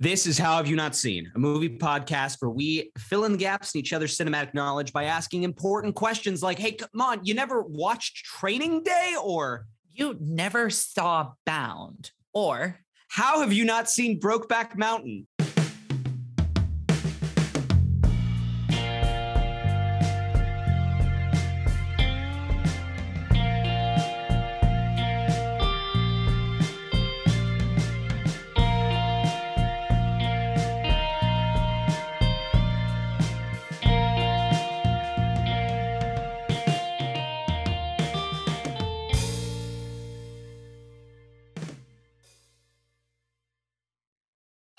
This is How Have You Not Seen, a movie podcast where we fill in the gaps in each other's cinematic knowledge by asking important questions like, hey, come on, you never watched Training Day? Or You never saw Bound, or how have you not seen Brokeback Mountain?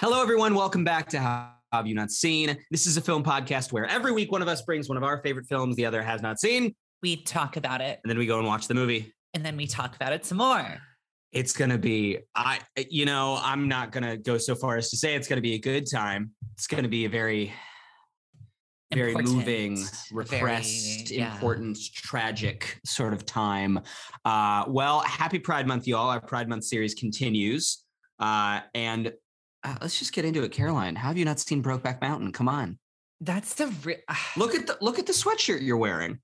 Hello, everyone. Welcome back to How Have You Not Seen? This is a film podcast where every week one of us brings one of our favorite films the other has not seen, we talk about it and then we go and watch the movie. and then we talk about it some more. It's gonna be, I, you know, I'm not gonna go so far as to say it's gonna be a good time. It's gonna be a very, very Important, moving, very- repressed, yeah. important, tragic sort of time. Uh, well, happy Pride Month, y'all. Our Pride Month series continues. Uh, and uh, let's just get into it, Caroline. How have you not seen Brokeback Mountain? Come on, That's the re- look at the look at the sweatshirt you're wearing.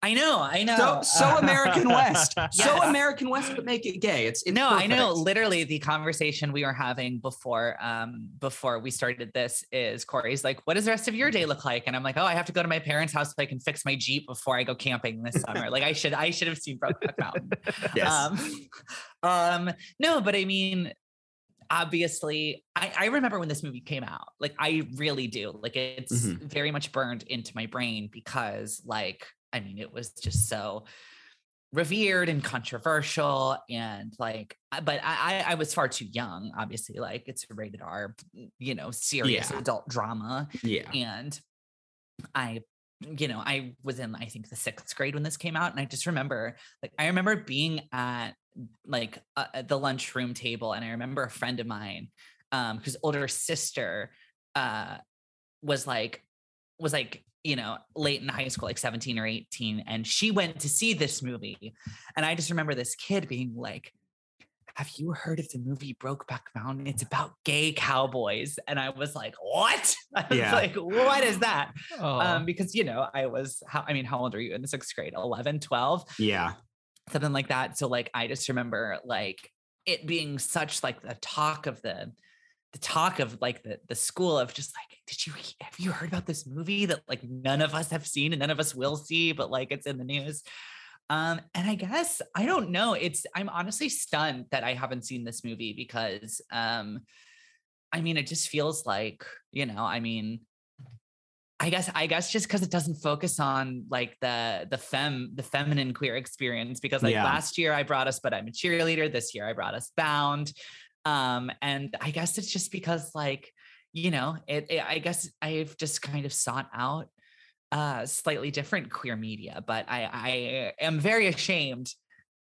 I know, I know. So so American West, so American West, but make it gay. It's, it's no, I know. Literally, the conversation we were having before um before we started this is Corey's like, "What does the rest of your day look like?" And I'm like, "Oh, I have to go to my parents' house so I can fix my Jeep before I go camping this summer." like, I should I should have seen Brokeback Mountain. Yes. Um, um, no, but I mean, obviously, I, I remember when this movie came out. Like, I really do. Like, it's Mhm. very much burned into my brain because, like, I mean, it was just so revered and controversial and like but I, I I was far too young obviously like it's a rated R you know serious Yeah. adult drama yeah. and I, you know, I was in I think the sixth grade when this came out, and I just remember like I remember being at like uh, the lunchroom table, and I remember a friend of mine, um, whose older sister, uh, was like was like you know late in high school like 17 or 18 and she went to see this movie and i just remember this kid being like have you heard of the movie Brokeback Mountain? It's about gay cowboys. And I was like, what? I was Yeah. like, what is that? Oh, Um, because, you know, I was, how, I mean, how old are you in the sixth grade? 11, 12, Yeah. something like that. So like, I just remember like it being such like the talk of the, the talk of like the the school of just like did you have you heard about this movie that like none of us have seen and none of us will see but like it's in the news um and i guess i don't know it's i'm honestly stunned that i haven't seen this movie because um i mean it just feels like you know i mean I guess I guess just because it doesn't focus on like the the fem the feminine queer experience because like Yeah. last year I brought us but I'm a cheerleader this year I brought us bound um and I guess it's just because like you know it, it I guess I've just kind of sought out uh slightly different queer media but I I am very ashamed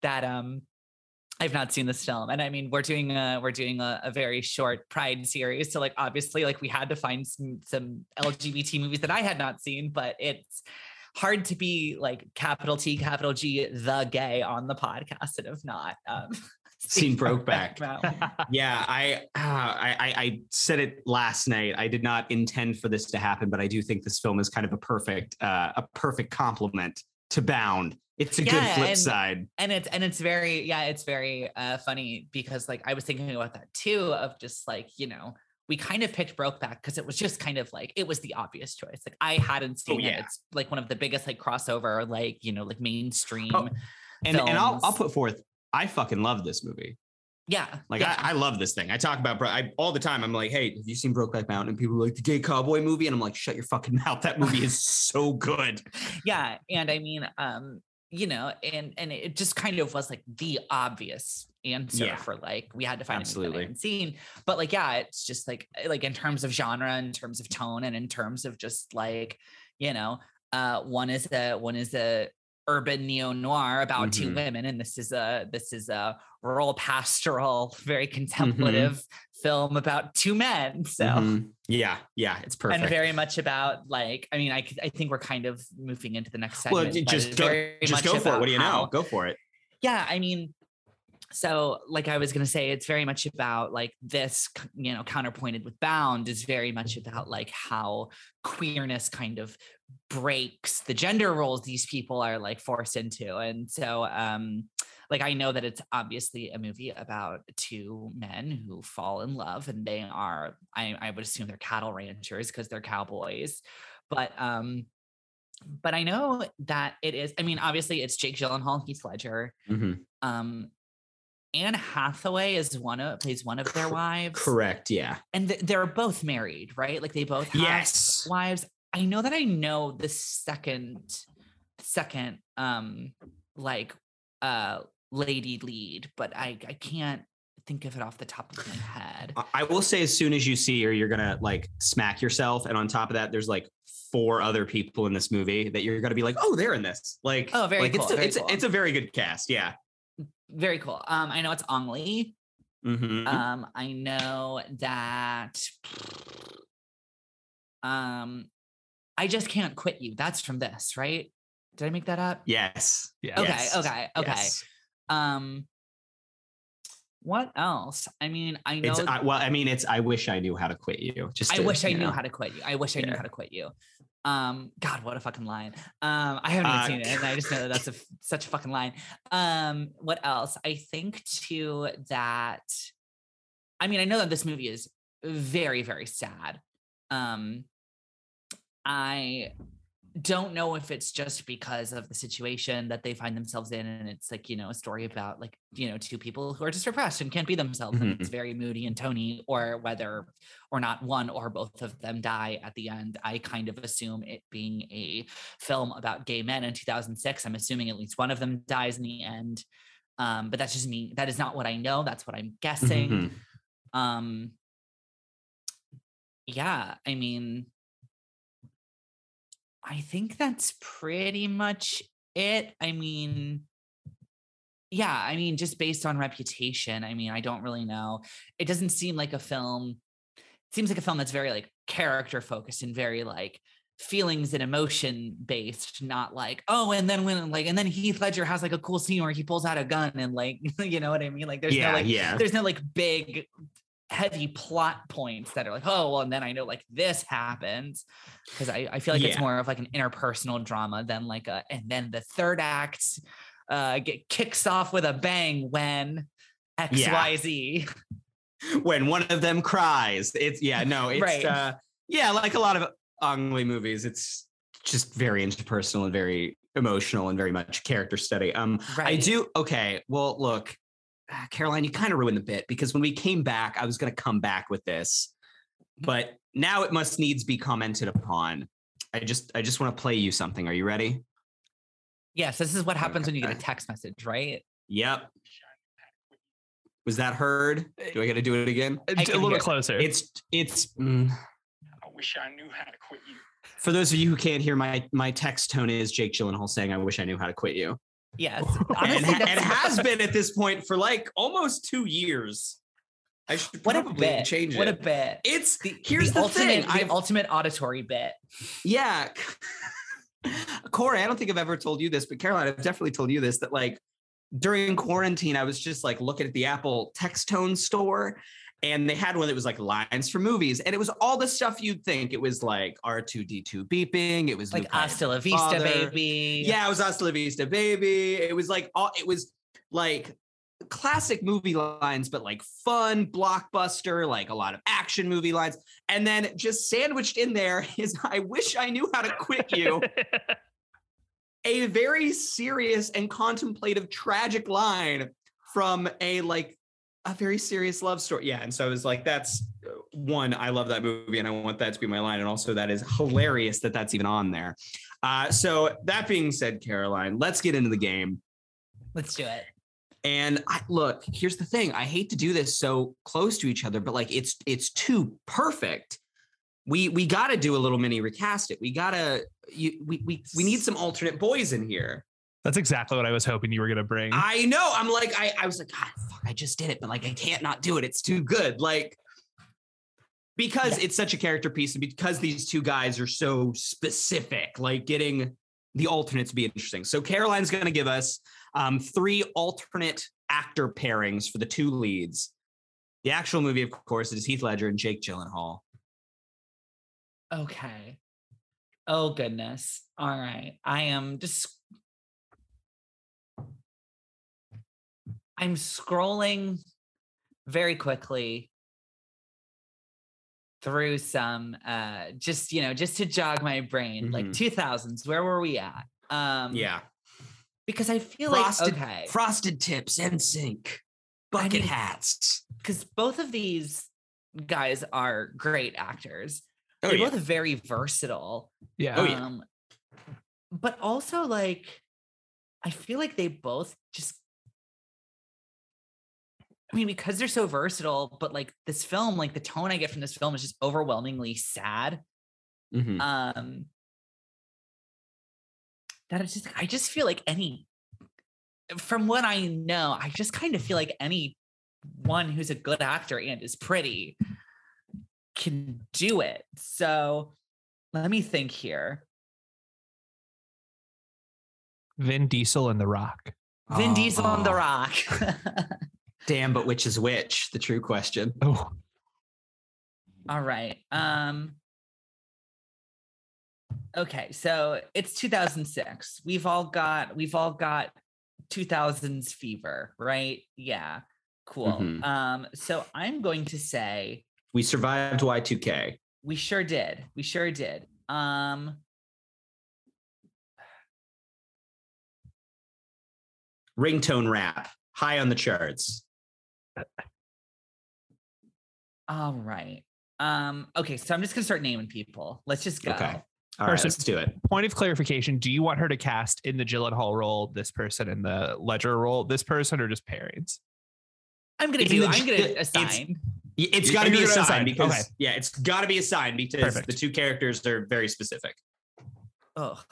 that um I've not seen this film, and I mean, we're doing a we're doing a, a very short Pride series, so like obviously, like we had to find some some LGBT movies that I had not seen, but it's hard to be like capital T, capital G, the gay on the podcast and have not um, Seen Brokeback. Yeah, I, uh, I I I said it last night. I did not intend for this to happen, but I do think this film is kind of a perfect uh, a perfect complement to Bound. It's a good Yeah, flip and- side. and it's and it's very yeah it's very uh funny because like i was thinking about that too of just like you know we kind of picked brokeback because it was just kind of like it was the obvious choice like i hadn't seen Oh, yeah. it it's like one of the biggest like crossover like you know like mainstream Oh, And and I'll I'll put forth. I fucking love this movie. yeah Like yeah. I, I love this thing. I talk about bro- I, all the time. I'm like, hey, have you seen Brokeback Mountain? And people are like the gay cowboy movie, and I'm like, shut your fucking mouth. That movie is so good. yeah and i mean um you know and and it just kind of was like the obvious answer Yeah. for like we had to find Absolutely. Seen but like yeah it's just like like in terms of genre in terms of tone and in terms of just like you know uh one is a one is a urban neo noir about two Mhm. women and this is a this is a rural pastoral very Mm-hmm. contemplative film about two men so Mhm. Yeah, yeah, it's perfect. and very much about like i mean i i think we're kind of moving into the next well, segment but just go, just go for it. What do you how- know? Go for it. yeah i mean so like i was going to say it's very much about like this you know counterpointed with bound is very much about like how queerness kind of breaks the gender roles these people are like forced into. And so um like i know that it's obviously a movie about two men who fall in love and they are i, I would assume they're cattle ranchers because they're cowboys. But um but i know that it is i mean obviously it's jake gyllenhaal heath ledger. Mhm. um Anne Hathaway is one of plays one of their wives, Correct. Yeah. and th- they're both married, right? Like they both have Yes. wives. I know that I know the second, second, um, like, uh, lady lead, but I I can't think of it off the top of my head. I- will say, as soon as you see her, you're gonna like smack yourself, and on top of that, there's like four other people in this movie that you're gonna be like, oh, they're in this. Like, Oh, very like, cool, It's a, very it's, a- cool. it's a very good cast. Yeah. Very cool. Um, I know it's Ang Lee. Mhm. Um, I know that. Um, I just can't quit you. That's from this, right? Did I make that up? yes. Yeah. Okay, Yes. okay, okay. Yes. Um, what else? I mean, I know. It's I, well, I mean, it's. I wish I knew how to quit you. Just. I to, wish I you knew how to quit you. I wish I knew how to quit you. Um, God, what a fucking line. Um, I haven't even Uh, seen it, and I just know that that's a such a fucking line. Um, what else? I think too that. I mean, I know that this movie is very, very sad. Um, I don't know if it's just because of the situation that they find themselves in and it's like you know a story about like you know two people who are just repressed and can't be themselves and it's very moody and tony or whether or not one or both of them die at the end. I kind of assume it being a film about gay men in 2006 i'm assuming at least one of them dies in the end. Um but that's just me. That is not what i know. That's what i'm guessing. Mhm. um yeah i mean i think that's pretty much it i mean yeah i mean just based on reputation i mean i don't really know it doesn't seem like a film it seems like a film that's very like character focused and very like feelings and emotion based not like oh and then when like and then heath ledger has like a cool scene where he pulls out a gun and like you know what i mean like there's yeah. no like yeah. there's no like big heavy plot points that are like oh well and then i know like this happens because I, I feel like it's more of like an interpersonal drama than like a and then the third act uh get kicks off with a bang when xyz when one of them cries. It's yeah, no, it's Right. uh yeah, like a lot of Ang Lee movies, it's just very interpersonal and very emotional and very much character study. Um right I do okay, well look, Caroline, you kind of ruined the bit because when we came back, I was gonna come back with this, but now it must needs be commented upon. I just I just want to play you something. Are you ready? yes this is what happens when you get a text message right Yep. Was that heard? Do I got to do it again? A little hear- closer. It's it's mm, I wish I knew how to quit you. for those of you who can't hear my my text tone is Jake Gyllenhaal saying I wish I knew how to quit you. Yes And, honestly and that's- has been at this point for like almost 2 years. I should what a probably bit change it. what a bit it's the, here's the, ultimate thing. the I've ultimate auditory bit yeah. Corey, I don't think I've ever told you this, but Caroline, I've definitely told you this that like during quarantine, I was just like looking at the Apple text tone store and they had one that was like lines for movies. And it was all the stuff you'd think. It was like R2D2 beeping. It was like Luke, hasta la vista father. baby Yeah, it was Hasta La Vista Baby. It was like all it was like classic movie lines, but like fun, blockbuster, like a lot of action movie lines. And then just sandwiched in there is I wish I knew how to quit you. a very serious and contemplative, tragic line from a like a very serious love story. Yeah. And so I was like, that's uh, one, I love that movie and I want that to be my line. And also, that is hilarious that that's even on there. Uh, so, that being said, Caroline, let's get into the game. let's do it And I, look, here's the thing. I hate to do this so close to each other, but like it's it's too perfect. We we got to do a little mini recast it. We got to you we we we need some alternate boys in here. That's exactly what I was hoping you were going to bring. I know. I'm like I I was like God, fuck, I just did it, but like I can't not do it. It's too good. Like because it's such a character piece and because these two guys are so specific, like getting the alternates be interesting. So Caroline's going to give us um, three alternate actor pairings for the two leads. The actual movie, of course, is Heath Ledger and Jake Gyllenhaal. Okay. Oh goodness. All right. I am just I'm scrolling very quickly through some uh just you know just to jog my brain like Mhm. 2000s where were we at um Yeah, because i feel frosted, like okay frosted tips and NSYNC, bucket mean- hats. because both of these guys are great actors Oh they're yeah, both very versatile Yeah. Oh, yeah. um but also like i feel like they both just i mean because they're so versatile but like this film like the tone i get from this film is just overwhelmingly sad Mhm. um that it's just i just feel like any from what i know i just kind of feel like any one who's a good actor and is pretty can do it so let me think here Vin Diesel and The Rock. Vin Diesel and The Oh, Rock. Damn, but which is which? The true question. Oh, All right. Um Okay, so it's 2006. We've all got we've all got 2000s fever, right? Yeah. Cool. Mhm. Um so I'm going to say We survived Y2K. we sure did. We sure did. Um Ringtone rap, high on the charts. All right. Um okay, so I'm just going to start naming people. Let's just go. Okay. All right, Person- let's do it. point of clarification: Do you want her to cast in the Gyllenhaal role this person, in the Ledger role this person, or just pairings? I'm going to In do the I'm going to it's- assign Y- It's You- got to be a sign assign. because Okay. yeah, it's got to be a sign because Perfect. the two characters are very specific. Oh.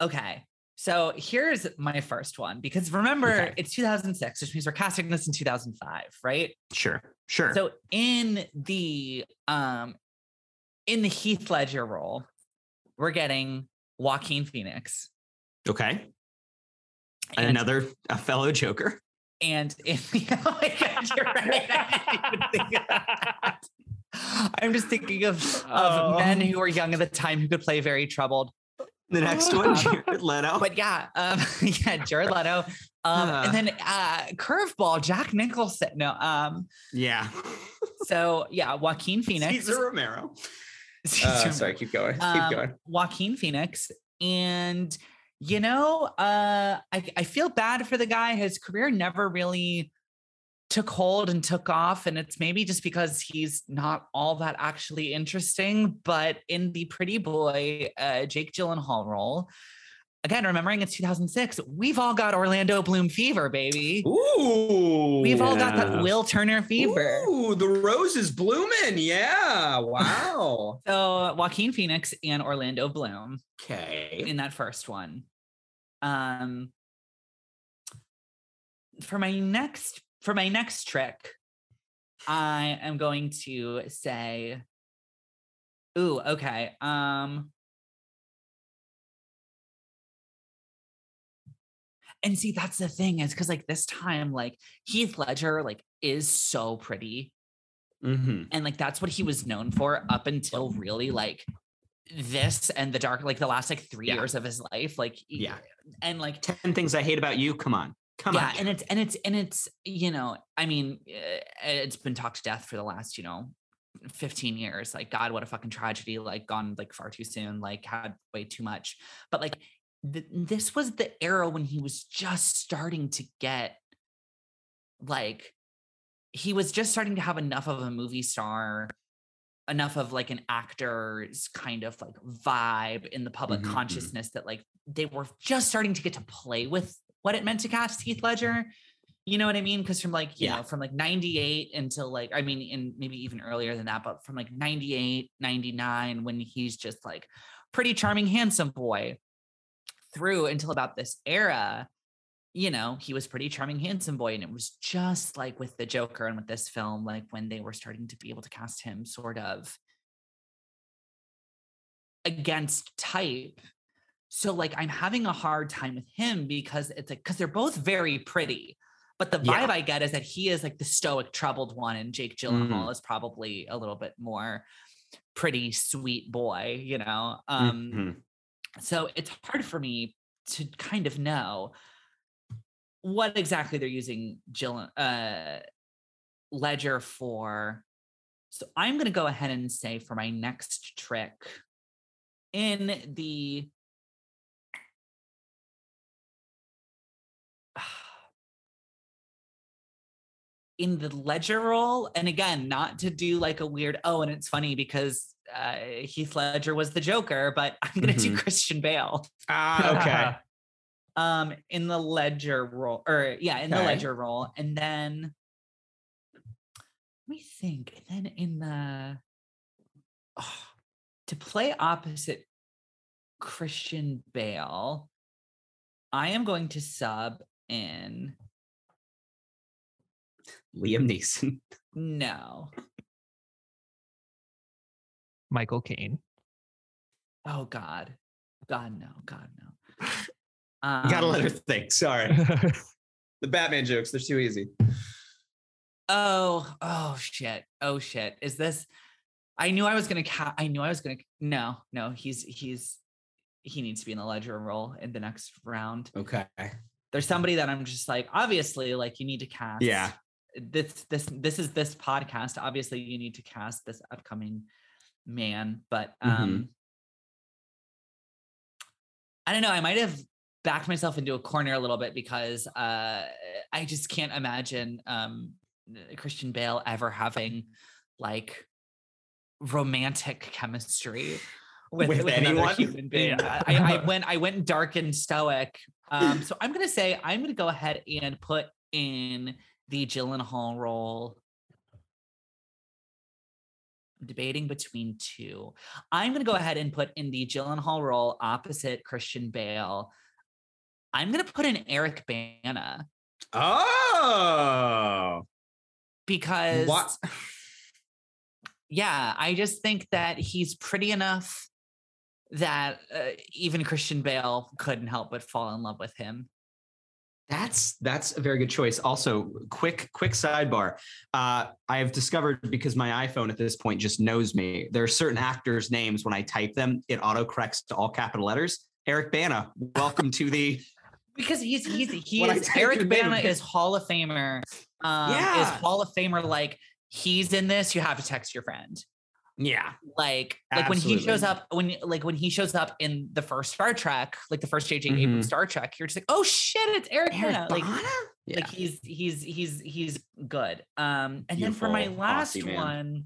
Okay. So here's my first one because remember Okay. it's 2006, which means we're casting this in 2005, right? Sure, sure. So in the um in the Heath Ledger role, we're getting Joaquin Phoenix okay, and another a fellow Joker. and in oh my God, you're right. I didn't even think of that. I'm just thinking of, of Oh. men who were young at the time who could play very troubled. The next one, Jared Leto. but yeah, um, yeah, Jared Leto, um, Uh. and then uh, curveball Jack Nicholson. No, um, yeah, so yeah, Joaquin Phoenix. Cesar Romero. Cesar Uh, sorry, keep going. Keep um, going. Joaquin Phoenix, and you know, uh, I I feel bad for the guy. His career never really took hold and took off, and it's maybe just because he's not all that actually interesting. But in the Pretty Boy, uh, Jake Gyllenhaal role. Again, remembering it's 2006, we've all got Orlando Bloom fever, baby. Ooh, We've all got that Will Turner fever. Ooh, the rose is blooming. Yeah. Wow. So Joaquin Phoenix and Orlando Bloom okay. in that first one. Um for my next for my next trick, I am going to say Ooh, okay. Um And see, that's the thing is because like this time, like Heath Ledger, like is so pretty hmm and like that's what he was known for up until really like this and the dark like the last like three Yeah. years of his life like Yeah. and like Ten things I hate about you. Come on. Come yeah on. and it's and it's and it's you know i mean eh, it's been talked to death for the last you know 15 years like god what a fucking tragedy like gone like far too soon like had way too much but like th- this was the era when he was just starting to get like he was just starting to have enough of a movie star enough of like an actor's kind of like vibe in the public Mhm, mhm. consciousness that like they were just starting to get to play with what it meant to cast Heath Ledger. You know what I mean? Because from like, you Yeah. know, from like 98 until like, I mean, in maybe even earlier than that, but from like 98, 99, when he's just like pretty charming, handsome boy through until about this era, you know, he was pretty charming, handsome boy. And it was just like with the Joker and with this film, like when they were starting to be able to cast him sort of against type. So like I'm having a hard time with him because it's like because they're both very pretty, But the Yeah. vibe I get is that he is like the stoic, troubled one, and Jake Gyllenhaal is probably a little bit more pretty sweet boy, you know. Um, Mhm. so it's hard for me to kind of know what exactly they're using Jill uh Ledger for. So I'm gonna go ahead and say for my next trick in the in the ledger role and again not to do like a weird oh and it's funny because uh, heath ledger was the joker but i'm gonna do Mhm. christian bale Ah, okay. um in the ledger role or yeah in the ledger role and then let me think and then in the oh, to play opposite christian bale i am going to sub in Liam Neeson. no Michael Caine. oh god god no god no You gotta let her Um, think. Sorry. the Batman jokes, they're too easy. Oh, oh shit. Oh shit. Is this I knew I was gonna ca- I knew I was gonna no, no, he's he's he needs to be in the ledger role in the next round. Okay. There's somebody that I'm just like, obviously, like you need to cast. Yeah. This this this is this podcast. Obviously, you need to cast this upcoming man, but Mhm. um I don't know. I might have backed myself into a corner a little bit because uh I just can't imagine um Christian Bale ever having like romantic chemistry with, With with, anyone? human being. Yeah. I, I went I went dark and stoic. Um, so I'm gonna say I'm gonna go ahead and put in the Gyllenhaal role. I'm debating between two. I'm gonna go ahead and put in the Gyllenhaal role opposite Christian Bale. I'm gonna put in Eric Bana Oh. because What? yeah, I just think that he's pretty enough that uh, even Christian Bale couldn't help but fall in love with him. That's that's a very good choice. Also, quick quick sidebar. Uh, I have discovered because my iPhone at this point just knows me. There are certain actors' names when I type them, it autocorrects to all capital letters. Eric Bana, welcome to the. Because he's he's he is Eric Bana is Hall of Famer. Um, is Hall of Famer like he's in this? You have to text your friend. Yeah. Like like when he shows up when like when he shows up in the first Star Trek, like the first JJ Mhm. Abrams Star Trek, you're just like, oh shit, it's Eric, Eric Bana. Like Yeah. like he's he's he's he's good. Um, and then for my last Aussie one,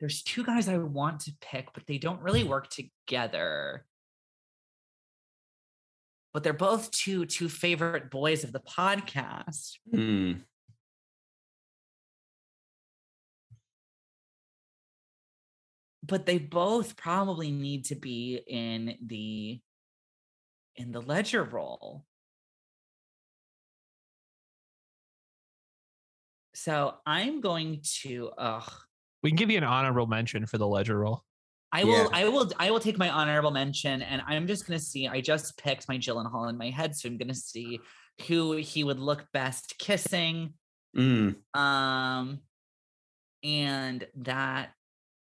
there's two guys I want to pick, but they don't really work together. But they're both two two favorite boys of the podcast. Hmm. But they both probably need to be in the in the ledger role. So I'm going to ugh We can give you an honorable mention for the ledger role. I will, Yeah. I will, I will take my honorable mention, and I'm just gonna see. I just picked my Gyllenhaal in my head, so I'm gonna see who he would look best kissing. Mm. Um, and that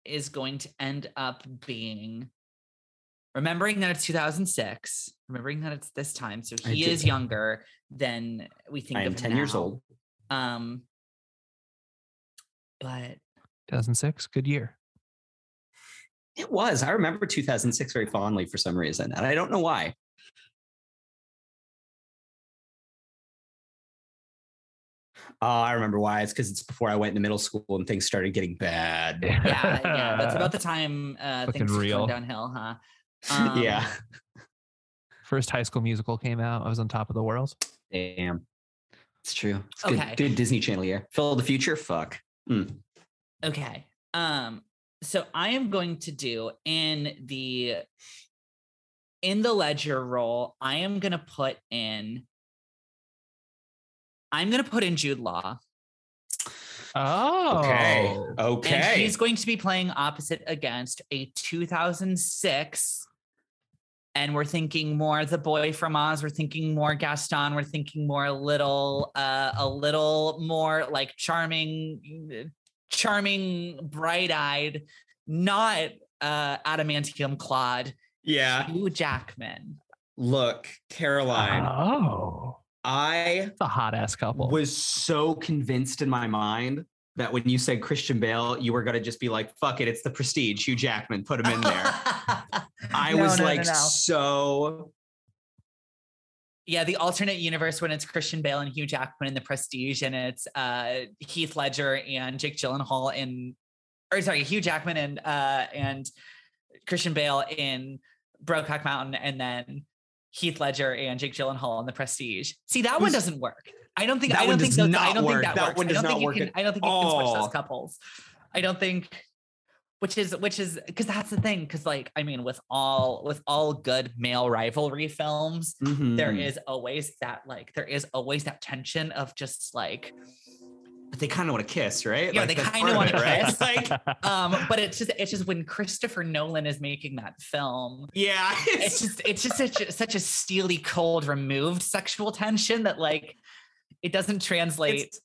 is going to end up being remembering that it's 2006, remembering that it's this time, so he is younger than we think. I am of 10 years old. Um, but 2006, good year. It was. I remember 2006 very fondly for some reason, and I don't know why. Oh, I remember why. It's because it's before I went into middle school and things started getting bad. yeah, yeah, that's about the time uh, Fucking things real. went downhill, huh? Um, yeah. First High School Musical came out. I was on top of the world. Damn. It's true. It's good, Okay. good Disney Channel year. Phil of the future. Fuck. Okay. Um, so I am going to do in the in the ledger role, I am gonna put in I'm gonna put in Jude Law. Oh, Okay. And he's going to be playing opposite against a 2006 and we're thinking more the boy from Oz. We're thinking more Gaston. We're thinking more a little, uh, a little more like charming, charming, bright-eyed, not uh, adamantium clawed Yeah. Hugh Jackman. Look, Caroline, Oh, I it's a hot ass couple. was so convinced in my mind that when you said Christian Bale, you were gonna just be like, "Fuck it, it's the Prestige." Hugh Jackman, put him in there. I No, was no, no, like no. so. Yeah, the alternate universe when it's Christian Bale and Hugh Jackman in The Prestige, and it's uh, Heath Ledger and Jake Gyllenhaal in, or sorry, Hugh Jackman and uh, and Christian Bale in Brokeback Mountain, and then Heath Ledger and Jake Gyllenhaal in The Prestige. See, that one doesn't work. I don't think. That I one don't think does those, I don't work. think that, That works. one I don't not think you work can. I don't think you can switch those couples. I don't think. Which is which is because that's the thing. Because like I mean, with all with all good male rivalry films, there Mhm. is always that like there is always that tension of just like But they kind of want to kiss, right? Yeah, Like, they kinda wanna it, right? kiss. Like, um but it's just it's just when christopher nolan is making that film yeah, it's just it's just such a, such a steely cold removed sexual tension that like it doesn't translate It's-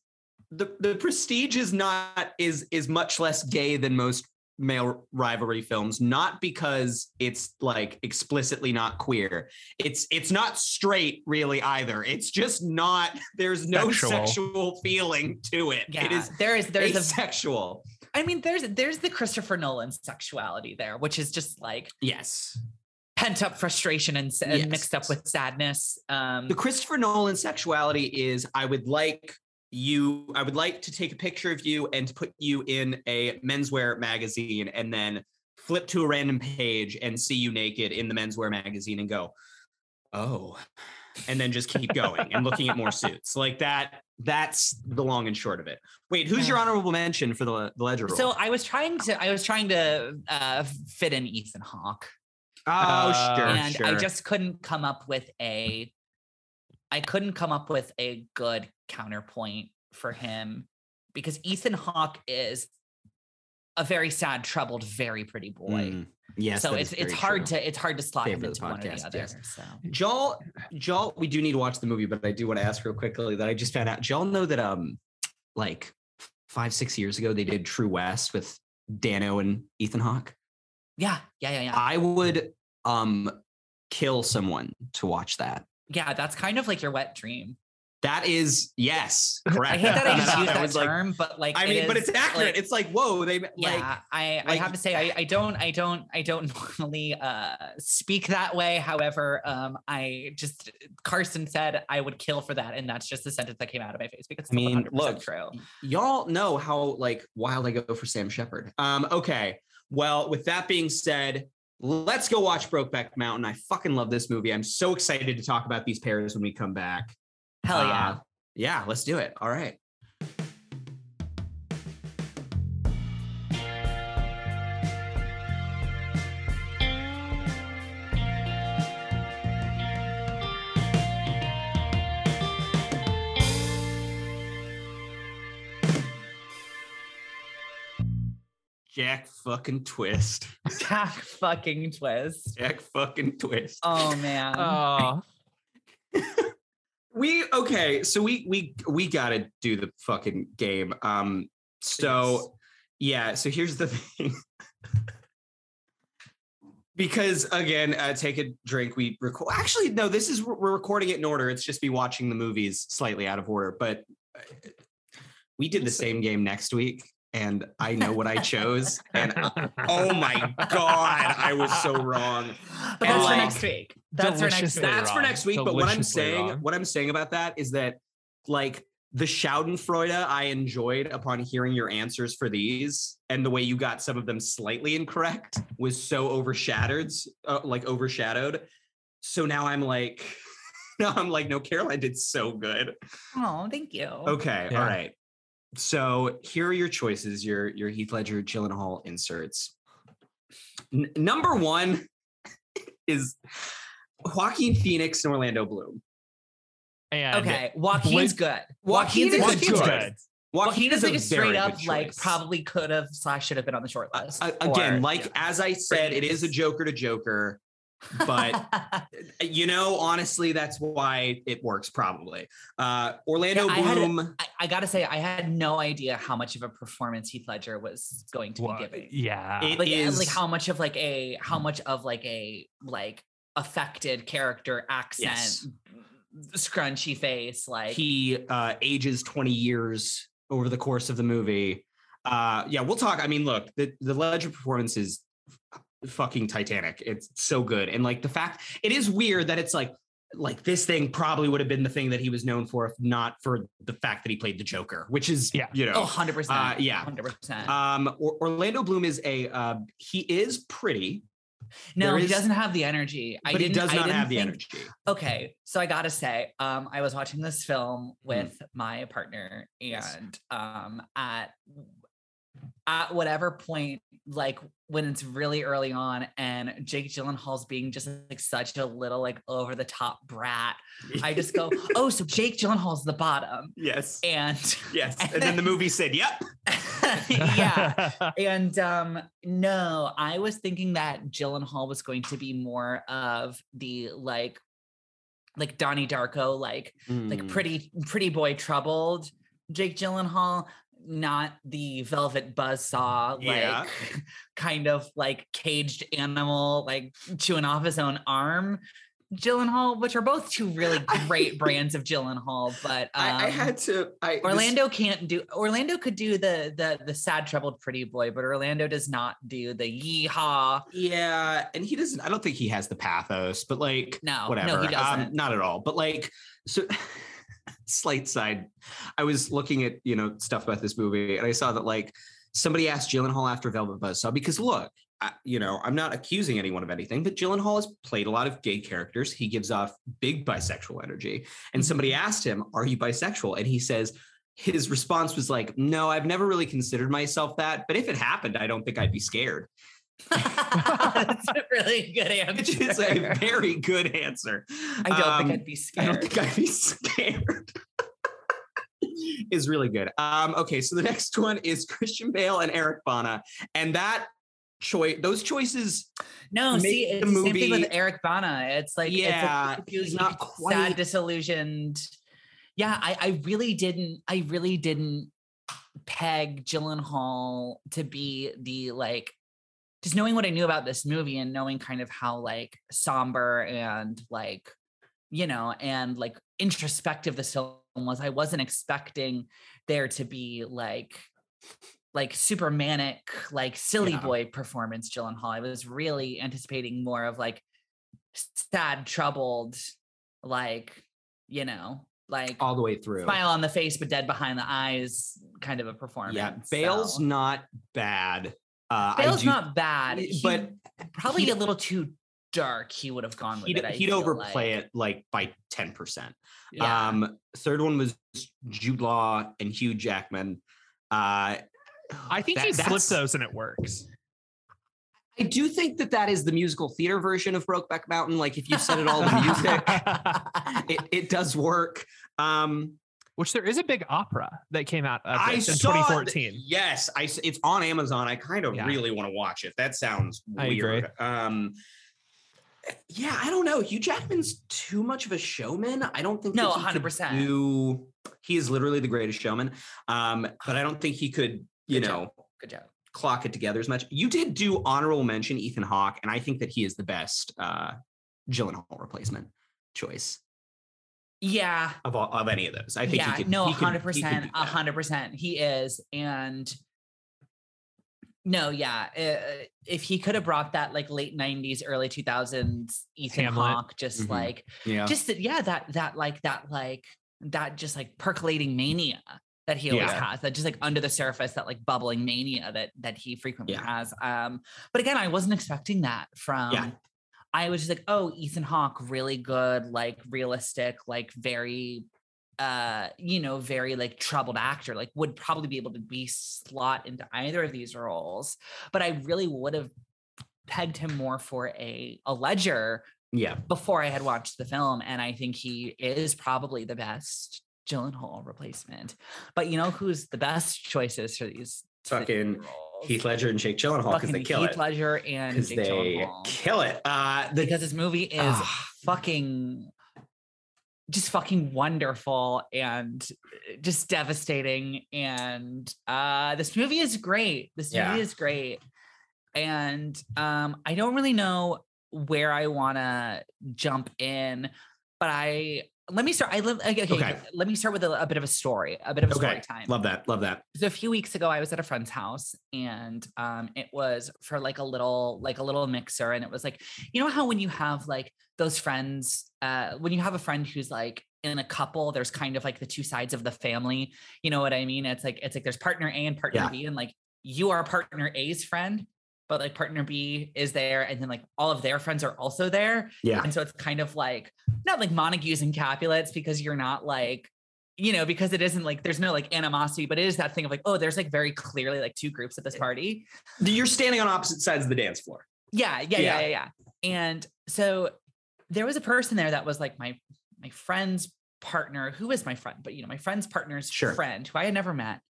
the the prestige is not is is much less gay than most male rivalry films not because it's like explicitly not queer. It's it's not straight really either. It's just not there's no Sexual. sexual feeling to it. Yeah it is there is there's a sexual. I mean there's there's the christopher nolan sexuality there which is just like yes. pent up frustration and, s- and mixed up with sadness um the christopher nolan sexuality is i would like you i would like to take a picture of you and put you in a menswear magazine and then flip to a random page and see you naked in the menswear magazine and go oh and then just keep going and looking at more suits. Like that that's the long and short of it. Wait who's your honorable mention for the, the ledger rule? So i was trying to i was trying to uh fit in ethan hawke. Oh Uh, sure and sure. I just couldn't come up with a I couldn't come up with a good counterpoint for him because Ethan Hawke is a very sad, troubled, very pretty boy. Mm, yes so it's it's hard true. to it's hard to slot him Favorite of into the one or the other. yes. So Joel, Joel, we do need to watch the movie, but I do want to ask real quickly that I just found out. Joel, know that um, like five six years ago they did True West with Dano and Ethan Hawke. yeah, yeah, yeah, yeah. I would um kill someone to watch that. Yeah, that's kind of like your wet dream. That is yes, correct. I hate that I just used I that was like- term, but like I it mean, but it's accurate. like- it's like whoa, they like yeah i i like- have to say I, I don't i don't i don't normally uh speak that way however um i just carson said i would kill for that and that's just the sentence that came out of my face because I mean, 100% look, true y'all know how like wild I go for Sam Shepard. Um, okay. Well, with that being said, let's go watch Brokeback Mountain. I fucking love this movie. I'm so excited to talk about these pairs when we come back. hell yeah Uh, yeah, let's do it. All right. Jack fucking twist. Jack fucking twist. Jack fucking twist. oh man. Oh, we okay so we we we gotta do the fucking game. Um so yeah so here's the thing. Because again uh, take a drink we record actually no this is we're recording it in order. It's just be watching the movies slightly out of order but uh, we did the same game next week and i know what i chose and oh my god i was so wrong but and that's for next week that's for next week that's for next week. But what I'm saying, wrong. what I'm saying about that is that like the Schadenfreude I enjoyed upon hearing your answers for these and the way you got some of them slightly incorrect was so overshadowed, uh, like overshadowed. So now I'm like, now I'm like, no, Caroline did so good. oh thank you Okay, Yeah. all right. So here are your choices. Your your Heath Ledger Gyllenhaal inserts. N- number one is Joaquin Phoenix and Orlando Bloom. and okay joaquin's good Joaquin joaquin's a good good. choice good. Joaquin is like a straight up like probably could have slash should have been on the short list A- again, or- like yeah. as I said, it is a Joker to Joker. But you know, honestly, that's why it works probably. Uh, Orlando Yeah, I had Bloom. I, I gotta say, I had no idea how much of a performance Heath Ledger was going to Well, be giving. yeah. It like, is- like how much of like a how much of like a like affected character accent, Yes. scrunchy face, like he uh, ages 20 years over the course of the movie. Uh, yeah, we'll talk. I mean, look, the, the Ledger performance is fucking Titanic. It's so good. And like the fact it is weird that it's like, like this thing probably would have been the thing that he was known for if not for the fact that he played the Joker, which is, Yeah. you know, oh, 100 uh, percent, yeah. hundred percent. Um, Or- Orlando Bloom is a uh, he is pretty, No, there he is- doesn't have the energy. I but he didn't, does I not didn't have the think- energy. Okay, so I gotta say, um, I was watching this film Hmm. with my partner, and um, at at whatever point, like when it's really early on, and Jake Gyllenhaal's being just like such a little like over the top brat, I just go, "Oh, so Jake Gyllenhaal's the bottom," yes, and yes. And then the movie said, "Yep." yeah. And um, no, I was thinking that Gyllenhaal was going to be more of the like, like Donnie Darko, like like Mm. pretty pretty boy troubled Jake Gyllenhaal, not the velvet buzzsaw, like Yeah. kind of like caged animal, like chewing off his own arm. Gyllenhaal, which are both two really great brands of Gyllenhaal, but um, I, I had to. I this- Orlando can't do Orlando could do the the the sad troubled pretty boy, but Orlando does not do the yeehaw. Yeah, and he doesn't. I don't think he has the pathos, but like No, whatever. no, he Um, doesn't. not at all. But like, so slight side. I was looking at you know stuff about this movie, and I saw that like somebody asked Gyllenhaal after Velvet Buzzsaw because look. I, you know, I'm not accusing anyone of anything, but Gyllenhaal has played a lot of gay characters. He gives off big bisexual energy. And somebody Mm-hmm. asked him, Are you bisexual? And he says, His response was like, No, I've never really considered myself that. But if it happened, I don't think I'd be scared. That's a really good answer. which is a very good answer. I don't Um, think I'd be scared. I don't think I'd be scared. is really good. Um, okay, so the next one is Christian Bale and Eric Bana, and that choice, those choices, no, see, it's the same thing with Eric Bana. It's like Yeah, it's like, you- he's not sad, quite- disillusioned. Yeah, I, I really didn't. I really didn't peg Gyllenhaal to be the like. Just knowing what I knew about this movie and knowing kind of how like somber and like, you know, and like introspective this film was, I wasn't expecting there to be like like super manic, like silly Yeah. boy performance Gyllenhaal. I was really anticipating more of like sad, troubled, like, you know, like all the way through. smile on the face but dead behind the eyes kind of a performance. Yeah, Bale's so. not bad. Uh, I Bale's do- not bad, he- he- but probably a little too dark. He would have gone with he'd, it. I he'd overplay like. it like by 10%. Yeah. Um, third one was Jude Law and Hugh Jackman. Uh, I think that- he flipped that's- those and it works. I do think that that is the musical theater version of Brokeback Mountain. Like if you set it all to music, it, it does work. Um, Which there is a big opera that came out of I in saw th- 2014. yes, I s- it's on Amazon. I kind of Yeah. really want to watch it. That sounds I agree. weird. Um, yeah, I don't know. Hugh Jackman's too much of a showman. I don't think No, that 100%. Do he is literally the greatest showman. Um, but I don't think he could. You Good know. job. Good job. clock it together as much. You did do honorable mention Ethan Hawke, and I think that he is the best uh Gyllenhaal replacement choice Yeah. of all of any of those. I think yeah, he could. no, he hundred percent, a hundred percent, he is. And no, yeah, uh, if he could have brought that like late '90s, early 2000s Ethan Hamlet. Hawke, just Mhm. like, Yeah, just that, yeah, that that like that like that just like percolating mania that he always Yeah. has, that just like under the surface, that like bubbling mania that that he frequently Yeah. has. Um, but again, I wasn't expecting that from. I was just like, oh, Ethan Hawke, really good, like realistic, like very uh, you know, very like troubled actor, like would probably be able to be slot into either of these roles. But I really would have pegged him more for a a ledger yeah. before I had watched the film. And I think he is probably the best Gyllenhaal replacement. But you know who's the best choices for these for these Fucking roles? Heath Ledger and Jake Gyllenhaal because they kill it. Heath. Ledger and Because Jake they Gyllenhaal. kill it. Uh, the, because this movie is Ah. fucking just fucking wonderful and just devastating and uh this movie is great this Yeah. movie is great and um i don't really know where i want to jump in but i let me start i live okay, okay, Okay. let me start with a, a bit of a story a bit of a story time Love that. Love that. so a few weeks ago i was at a friend's house and um it was for like a little like a little mixer and it was like you know how when you have like those friends uh when you have a friend who's like in a couple there's kind of like the two sides of the family you know what i mean it's like it's like there's partner a and partner Yeah. b and like you are partner a's friend but like partner b is there and then like all of their friends are also there Yeah. and so it's kind of like not like Montagues and Capulets because you're not like, you know, because it isn't like there's no like animosity, but it is that thing of like, oh, there's like very clearly like two groups at this eh, party. You're standing on opposite sides of the dance floor. Yeah, yeah, Yeah. yeah, yeah, yeah. And so there was a person there that was like my my friend's partner, who is my friend, but you know, my friend's partner's Sure. friend who I had never met.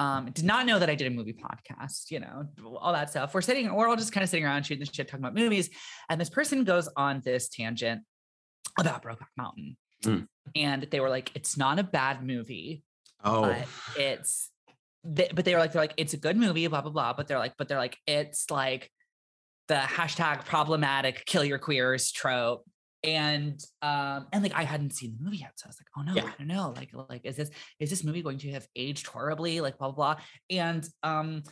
Um, did not know that I did a movie podcast, you know, all that stuff. We're sitting, we're all just kind of sitting around shooting the shit, talking about movies. And this person goes on this tangent about Brokeback Mountain. Mm. And they were like, it's not a bad movie, Oh, but it's they, but they were like, they're like, it's a good movie, blah, blah, blah. But they're like, but they're like, it's like the hashtag problematic kill your queers trope. And um, and like I hadn't seen the movie yet. So I was like, oh no, Yeah. I don't know. Like, like, is this is this movie going to have aged horribly? Like blah blah blah. And um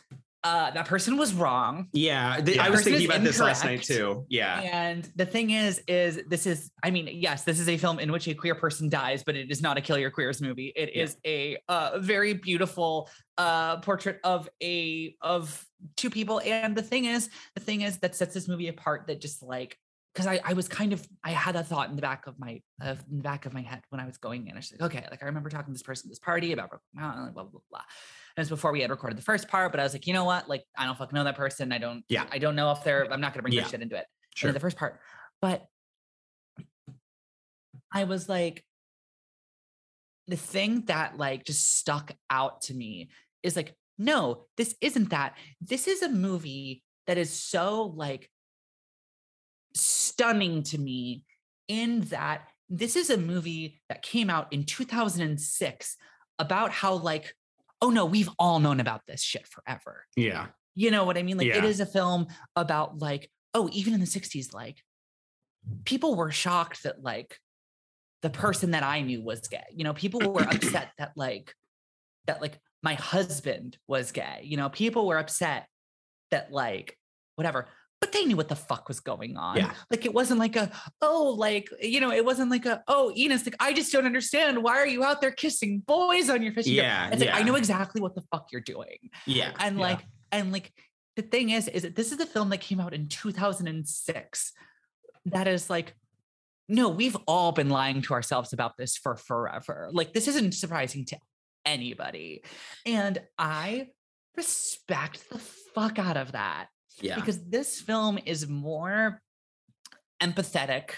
uh that person was wrong. yeah. th- Yeah. I was thinking is about this last night too. Yeah. And the thing is, is this is, I mean, yes, this is a film in which a queer person dies, but it is not a kill your queers movie. It Yeah. is a uh, very beautiful uh, portrait of a of two people. And the thing is, the thing is that sets this movie apart. That just like because I, I was kind of I had a thought in the back of my of in the back of my head when I was going in. I was like, okay, like I remember talking to this person at this party about Brokeback Mountain, like blah blah blah. blah. And it's before we had recorded the first part, but I was like, you know what? Like I don't fucking know that person. I don't. Yeah. I don't know if they're. I'm not gonna bring Yeah. their shit into it Sure. in the first part. But I was like, the thing that like just stuck out to me is like, no, this isn't that. This is a movie that is so like stunning to me in that this is a movie that came out in 2006 about how like oh no we've all known about this shit forever Yeah. you know what I mean? Like it Yeah. is a film about like, oh, even in the 60s, like people were shocked that like the person that I knew was gay. You know, people were upset that like that like my husband was gay. You know, people were upset that like whatever. But they knew what the fuck was going on. Yeah. Like it wasn't like a, oh, like, you know, it wasn't like a, oh, Ennis, like, I just don't understand. Why are you out there kissing boys on your fishing trip?" Yeah. It's like, I know exactly what the fuck you're doing Yeah. and yeah. like and like the thing is is that this is a film that came out in 2006 that is like no we've all been lying to ourselves about this for forever like this isn't surprising to anybody and i respect the fuck out of that yeah. because this film is more empathetic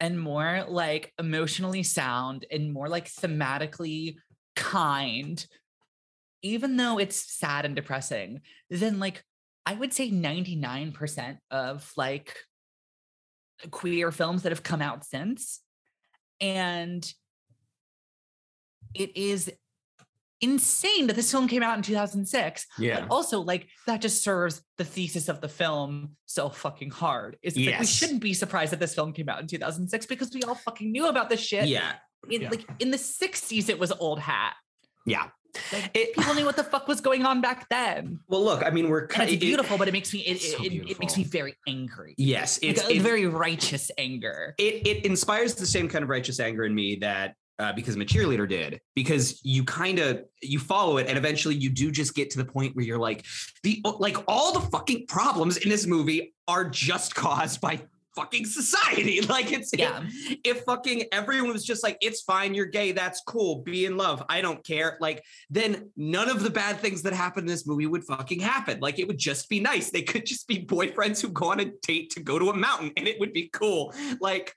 and more like emotionally sound and more like thematically kind even though it's sad and depressing then like i would say 99% of like queer films that have come out since and it is insane that this film came out in 2006 yeah. but also like that just serves the thesis of the film so fucking hard. It's like we shouldn't be surprised that this film came out in 2006 because we all fucking knew about this shit. Yeah. In, Yeah. Like in the 60s, it was old hat. Yeah. Like, It- people knew what the fuck was going on back then. Well, look, I mean, we're kind of beautiful, but it makes me it, so it, it, it makes me very angry. Yes, Like, it's a it, very righteous anger. it it inspires the same kind of righteous anger in me that uh, because I'm a cheerleader did because you kind of you follow it and eventually you do just get to the point where you're like the like all the fucking problems in this movie are just caused by fucking society. Like it's Yeah. if fucking everyone was just like it's fine you're gay that's cool be in love i don't care like then none of the bad things that happen in this movie would fucking happen. Like it would just be nice. They could just be boyfriends who go on a date to go to a mountain and it would be cool. Like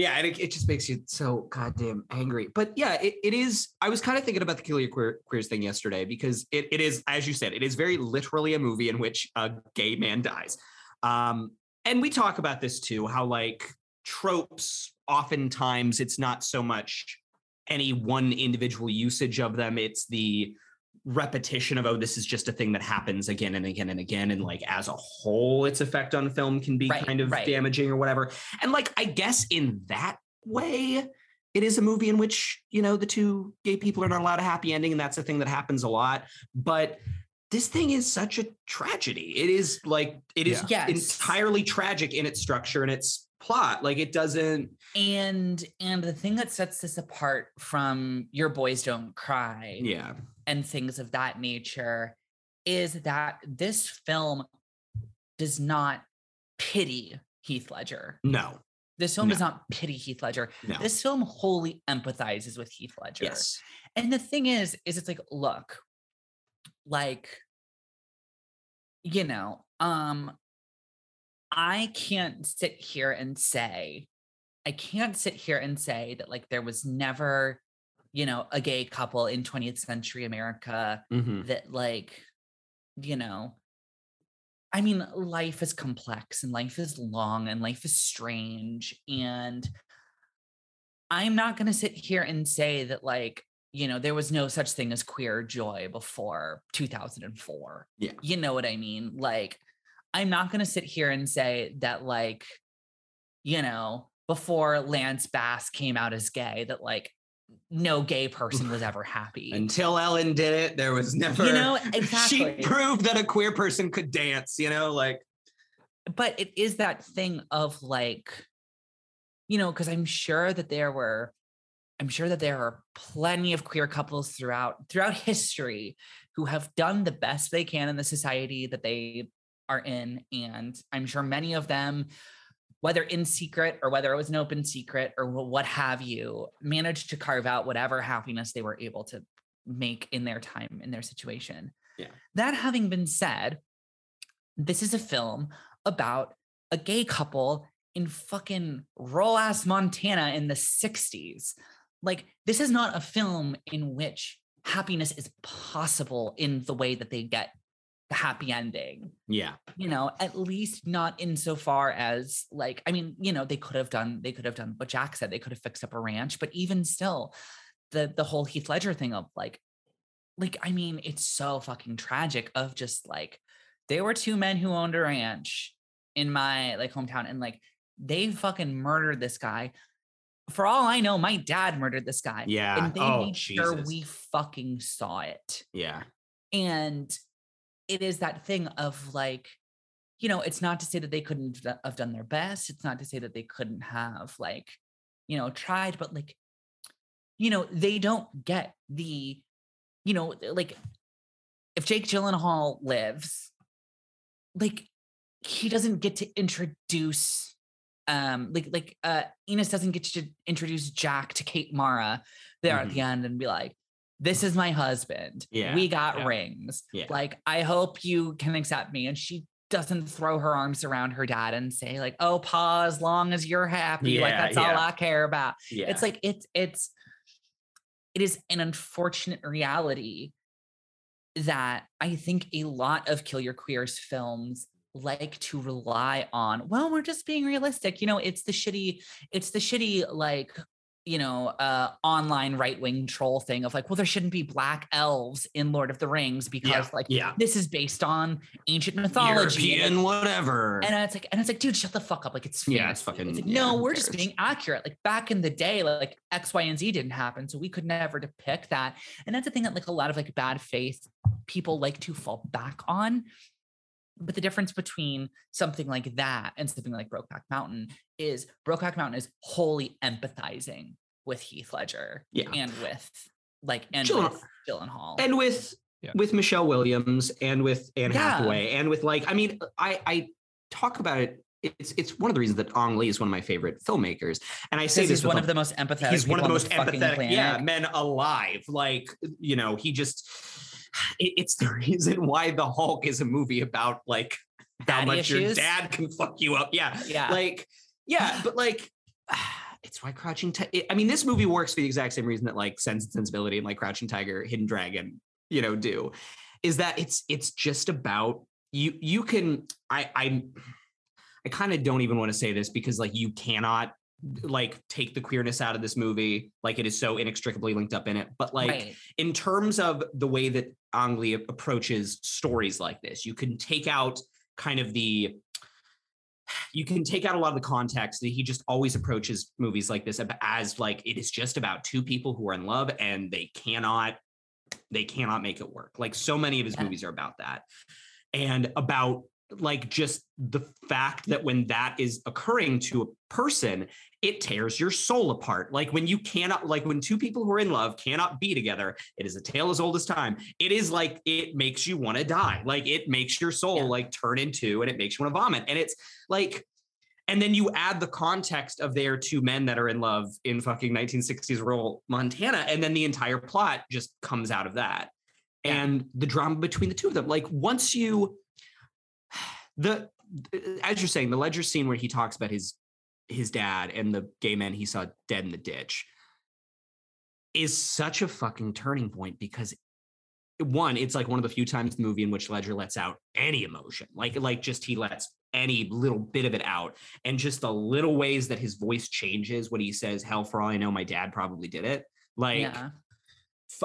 Yeah, and it, it just makes you so goddamn angry. But yeah, it, it is. I was kind of thinking about the Kill Your Queer, Queers thing yesterday because it, it is, as you said, it is very literally a movie in which a gay man dies. Um, and we talk about this too, how like tropes, oftentimes it's not so much any one individual usage of them, it's the repetition of oh this is just a thing that happens again and again and again and like as a whole its effect on film can be Right, kind of right. damaging or whatever and like i guess in that way it is a movie in which you know the two gay people are not allowed a happy ending and that's a thing that happens a lot but this thing is such a tragedy it is like it is Yeah. Yes. entirely tragic in its structure and its plot like it doesn't And and the thing that sets this apart from Your Boys Don't Cry yeah and things of that nature is that this film does not pity Heath Ledger. no This film does not pity Heath Ledger. no This film wholly empathizes with Heath Ledger. yes And the thing is, is it's like, look, like, you know, um, I can't sit here and say, I can't sit here and say that like there was never, you know, a gay couple in 20th century America Mhm. that like, you know, I mean, life is complex and life is long and life is strange. And I'm not going to sit here and say that, like, you know, there was no such thing as queer joy before 2004. Yeah. You know what I mean? Like, I'm not going to sit here and say that, like, you know, before Lance Bass came out as gay, that, like, no gay person was ever happy. Until Ellen did it, there was never. you know, exactly. She proved that a queer person could dance. You know, like but it is that thing of like you know because i'm sure that there were i'm sure that there are plenty of queer couples throughout throughout history who have done the best they can in the society that they are in and i'm sure many of them whether in secret or whether it was an open secret or what have you managed to carve out whatever happiness they were able to make in their time in their situation Yeah. that having been said this is a film about a gay couple in fucking rural ass Montana in the 60s. Like, this is not a film in which happiness is possible in the way that they get happy ending. yeah, You know, at least not insofar as like, I mean, you know, they could have done, they could have done what Jack said, they could have fixed up a ranch, but even still, the the whole Heath Ledger thing of like, like, I mean, it's so fucking tragic of just like there were two men who owned a ranch in my like hometown and like they fucking murdered this guy. For all I know, my dad murdered this guy. yeah. And they oh, made sure we fucking saw it. Yeah, And it is that thing of like, you know, it's not to say that they couldn't have done their best. It's not to say that they couldn't have like, you know, tried, but like, you know, they don't get the, you know, like if Jake Gyllenhaal lives, like he doesn't get to introduce um like like uh Ennis doesn't get to introduce Jack to Kate Mara there at the end and be like this is my husband Yeah, we got yeah. rings Yeah. like I hope you can accept me and she doesn't throw her arms around her dad and say like oh pa as long as you're happy like Yeah, that's all. I care about yeah. it's like it's it's it is an unfortunate reality that I think a lot of Kill Your Queers films like to rely on. Well, we're just being realistic. You know, it's the shitty, it's the shitty like you know, uh online right-wing troll thing of like, well, there shouldn't be black elves in Lord of the Rings because yeah, like yeah, this is based on ancient mythology. and, European, like, whatever. and it's like, and it's like, dude, shut the fuck up. Like it's Yeah, it's fucking- like, yeah, no, we're just being accurate. Like back in the day, like X, Y, and Z didn't happen. So we could never depict that. And that's the thing that like a lot of like bad faith people like to fall back on. But the difference between something like that and something like Brokeback Mountain is Brokeback Mountain is wholly empathizing with Heath Ledger Yeah. and with like and Gyllen- with Gyllenhaal. and with Yeah. with Michelle Williams and with Anne Yeah. Hathaway and with like I mean I I talk about it. It's it's one of the reasons that Ang Lee is one of my favorite filmmakers, and I say this he's one a- of the most empathetic. he's one of the most this fucking empathetic yeah men alive like you know he just it- it's the reason why the hulk is a movie about like how Daddy much your dad can fuck you up yeah Yeah. like yeah but like it's why Crouching Tiger. I mean, this movie works for the exact same reason that like Sense and Sensibility and like Crouching Tiger, Hidden Dragon, you know, do, is that it's it's just about you. You can I I I kind of don't even want to say this because like you cannot like take the queerness out of this movie like it is so inextricably linked up in it but like right. in terms of the way that Ang Lee approaches stories like this you can take out kind of the you can take out a lot of the context that he just always approaches movies like this as like it is just about two people who are in love and they cannot they cannot make it work like so many of his Yeah. movies are about that and about like just the fact that when that is occurring to a person it tears your soul apart like when you cannot like when two people who are in love cannot be together it is a tale as old as time it is like it makes you want to die like it makes your soul Yeah. like turn into and it makes you want to vomit and it's like and then you add the context of their two men that are in love in fucking 1960s rural Montana, and then the entire plot just comes out of that. Yeah. And the drama between the two of them. Like once you the uh, as you're saying, the ledger scene where he talks about his his dad and the gay men he saw dead in the ditch is such a fucking turning point because one, it's like one of the few times the movie in which Ledger lets out any emotion. Like, like just he lets any little bit of it out. And just the little ways that his voice changes when he says, Hell for all I know, my dad probably did it. Like yeah.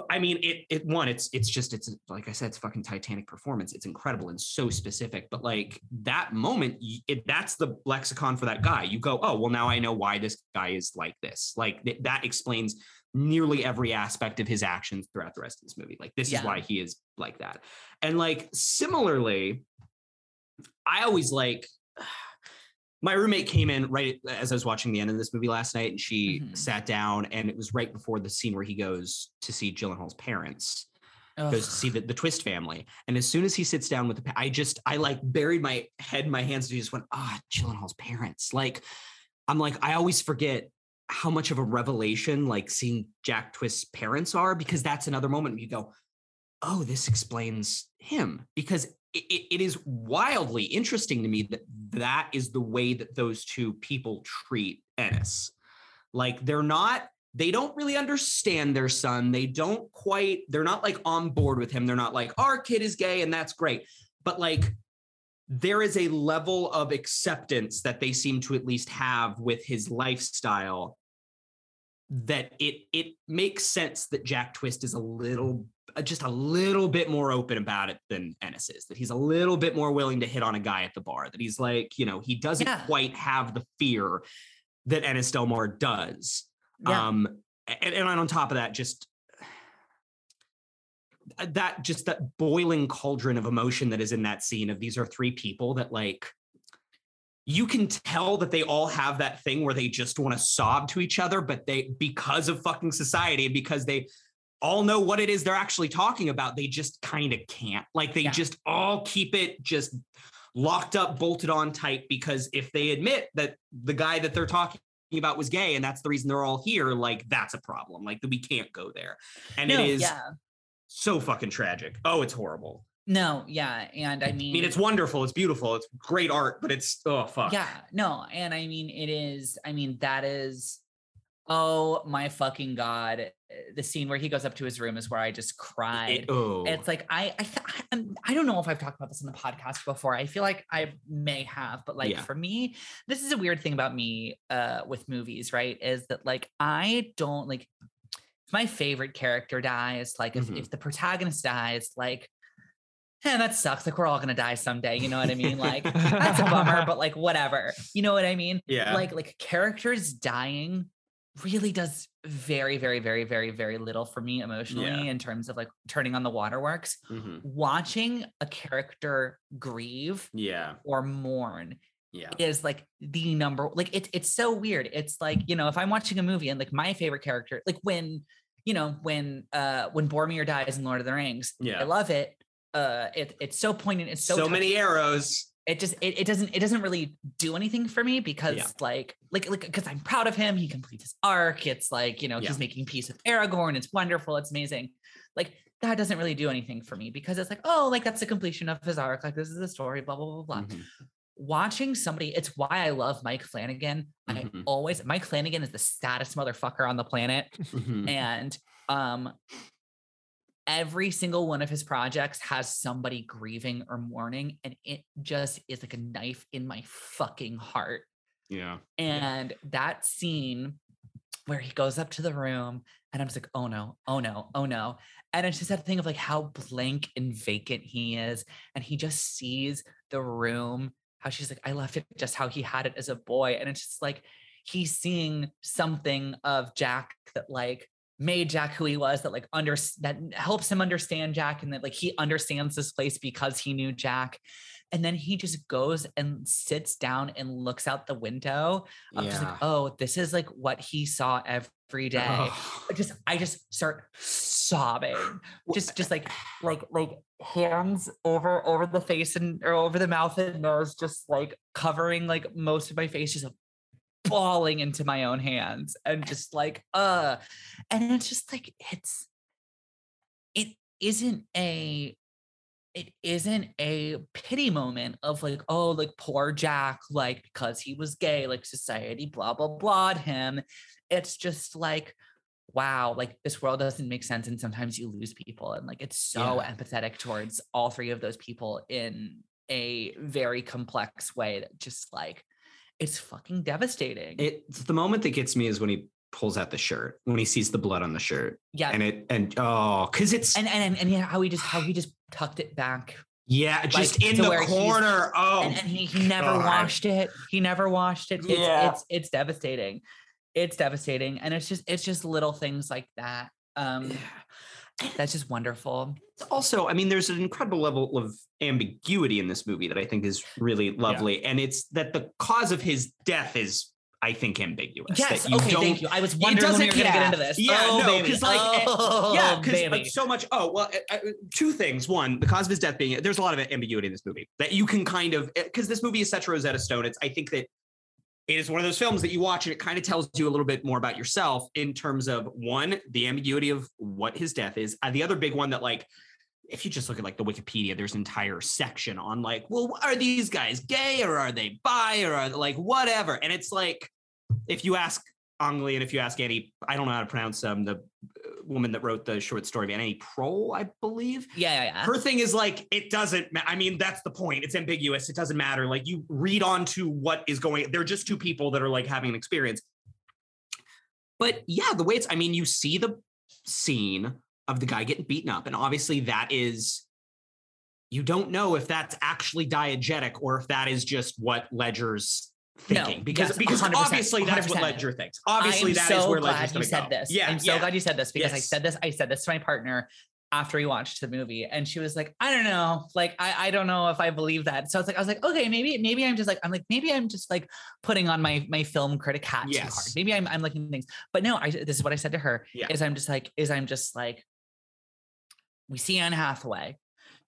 I mean, it it one, it's it's just it's like I said, it's fucking Titanic performance. It's incredible and so specific. But like that moment, it, that's the lexicon for that guy. You go, oh well, now I know why this guy is like this. Like th- that explains nearly every aspect of his actions throughout the rest of this movie. Like this Yeah. is why he is like that. And like similarly, I always like. My roommate came in right as I was watching the end of this movie last night, and she Mhm. sat down, and it was right before the scene where he goes to see Gyllenhaal's parents, goes to see the, the Twist family. And as soon as he sits down with the, I just, I like buried my head in my hands and just went, ah, Gyllenhaal's parents. Like, I'm like, I always forget how much of a revelation like seeing Jack Twist's parents are because that's another moment you go, oh, this explains him because it, it, is wildly interesting to me that that is the way that those two people treat Ennis. Like they're not, they don't really understand their son. They don't quite, they're not like on board with him. They're not like, our kid is gay and that's great. But like, there is a level of acceptance that they seem to at least have with his lifestyle that it it makes sense that Jack Twist is a little just a little bit more open about it than Ennis is that he's a little bit more willing to hit on a guy at the bar that he's like you know he doesn't Yeah. quite have the fear that Ennis Delmar does Yeah. um and, and on top of that just uh, that just that boiling cauldron of emotion that is in that scene of these are three people that like you can tell that they all have that thing where they just want to sob to each other but they because of fucking society and because they all know what it is they're actually talking about they just kind of can't like they Yeah. just all keep it just locked up bolted on tight because if they admit that the guy that they're talking about was gay and that's the reason they're all here like that's a problem like we can't go there and no, it is yeah. so fucking tragic oh it's horrible No, yeah. And I mean, i mean it's wonderful it's beautiful it's great art but it's oh fuck Yeah, no, and I mean it is. I mean that is. Oh my fucking god! eh, The scene where he goes up to his room is where I just cried. It- oh It's like I I th- I don't know if I've talked about this in the podcast before. I feel like I may have, but like Yeah. for me, this is a weird thing about me uh with movies, right? Is that like I don't like if my favorite character dies, like if, Mhm. if the protagonist dies, like and that sucks. Like we're all gonna die someday. You know what I mean? Like that's a bummer, but like whatever. You know what I mean? yeah Like like characters dying really does very, very, very, very, very little for me emotionally Yeah. in terms of like turning on the waterworks. Mhm. Watching a character grieve yeah or mourn yeah is like the number like it's it's so weird. It's like, you know, if I'm watching a movie and like my favorite character, like when, you know, when uh when Boromir dies in Lord of the Rings, Yeah. I love it. Uh it, it's so poignant. It's so so, touching many arrows it just it, it doesn't it doesn't really do anything for me because Yeah. like like like because I'm proud of him. He completes his arc. It's like you know Yeah. he's making peace with Aragorn. It's wonderful. It's amazing. Like that doesn't really do anything for me because it's like oh like that's the completion of his arc. Like this is the story. Blah blah blah blah. Mhm. watching somebody, it's why I love Mike Flanagan. I Mhm. always Mike Flanagan is the saddest motherfucker on the planet. Mhm. And um every single one of his projects has somebody grieving or mourning, and it just is like a knife in my fucking heart. yeah. And that scene where he goes up to the room and I'm just like, oh no, oh no, oh no. And it's just that thing of like how blank and vacant he is. And he just sees the room, how she's like, I left it just how he had it as a boy. And it's just like he's seeing something of Jack that like made Jack who he was, that like under that helps him understand Jack and that like he understands this place because he knew Jack. And then he just goes and sits down and looks out the window. I'm just like, Yeah. oh, this is like what he saw every oh. day. Ugh. I just I just start sobbing. Just just like like like hands over over the face and or over the mouth and nose, just like covering like most of my face, just like, bawling into my own hands and just like uh and it's just like it's it isn't a it isn't a pity moment of like oh like poor jack like because he was gay like society blah blah blah him it's just like wow like this world doesn't make sense and sometimes you lose people and like it's so Yeah. empathetic towards all three of those people in a very complex way that just like it's fucking devastating It's the moment that gets me is when he pulls out the shirt, when he sees the blood on the shirt. yeah And it and oh, because it's and and and yeah, how he just how he just tucked it back yeah, just like, in the corner. Oh and, and he, he never God. washed it he never washed it it's, Yeah. it's it's devastating it's devastating and it's just it's just little things like that um that's just wonderful It's also, I mean, there's an incredible level of ambiguity in this movie that I think is really lovely. And it's that the cause of his death is, I think, ambiguous. yes that you okay don't, thank you i was wondering when we were gonna get yeah. into this Yeah, oh, no, baby. 'cause, like, eh, oh, yeah, because like so much. Oh well, uh, two things. One, the cause of his death being there's a lot of ambiguity in this movie that you can kind of because this movie is such a Rosetta Stone. It's I think that it is one of those films that you watch and it kind of tells you a little bit more about yourself in terms of one, the ambiguity of what his death is, and the other big one that like. If you just look at like the Wikipedia, there's an entire section on like, well, are these guys gay or are they bi or are they like whatever? And it's like, if you ask Ang and if you ask any, I don't know how to pronounce um, the uh, woman that wrote the short story, Annie Prohl, I believe. yeah yeah yeah Her thing is like, it doesn't, ma- I mean, that's the point. It's ambiguous. It doesn't matter. Like you read on to what is going, they're just two people that are like having an experience. But yeah, the way it's, I mean, you see the scene of the guy getting beaten up. And obviously that is, you don't know if that's actually diegetic or if that is just what Ledger's No, thinking. because yes, because obviously that's what 100%. Ledger thinks. Obviously that is so where glad you said go. this. Yeah, I'm so yeah. glad you said this because I said this. I said this to my partner after we watched the movie, and she was like, "I don't know, like I, I don't know if I believe that." So I was like, I was like, okay, maybe maybe I'm just like I'm like maybe I'm just like putting on my my film critic hat too hard. Yes. Maybe I'm I'm looking at things, but no, I this is what I said to her. Yeah. Is I'm just like is I'm just like we see Anne Hathaway.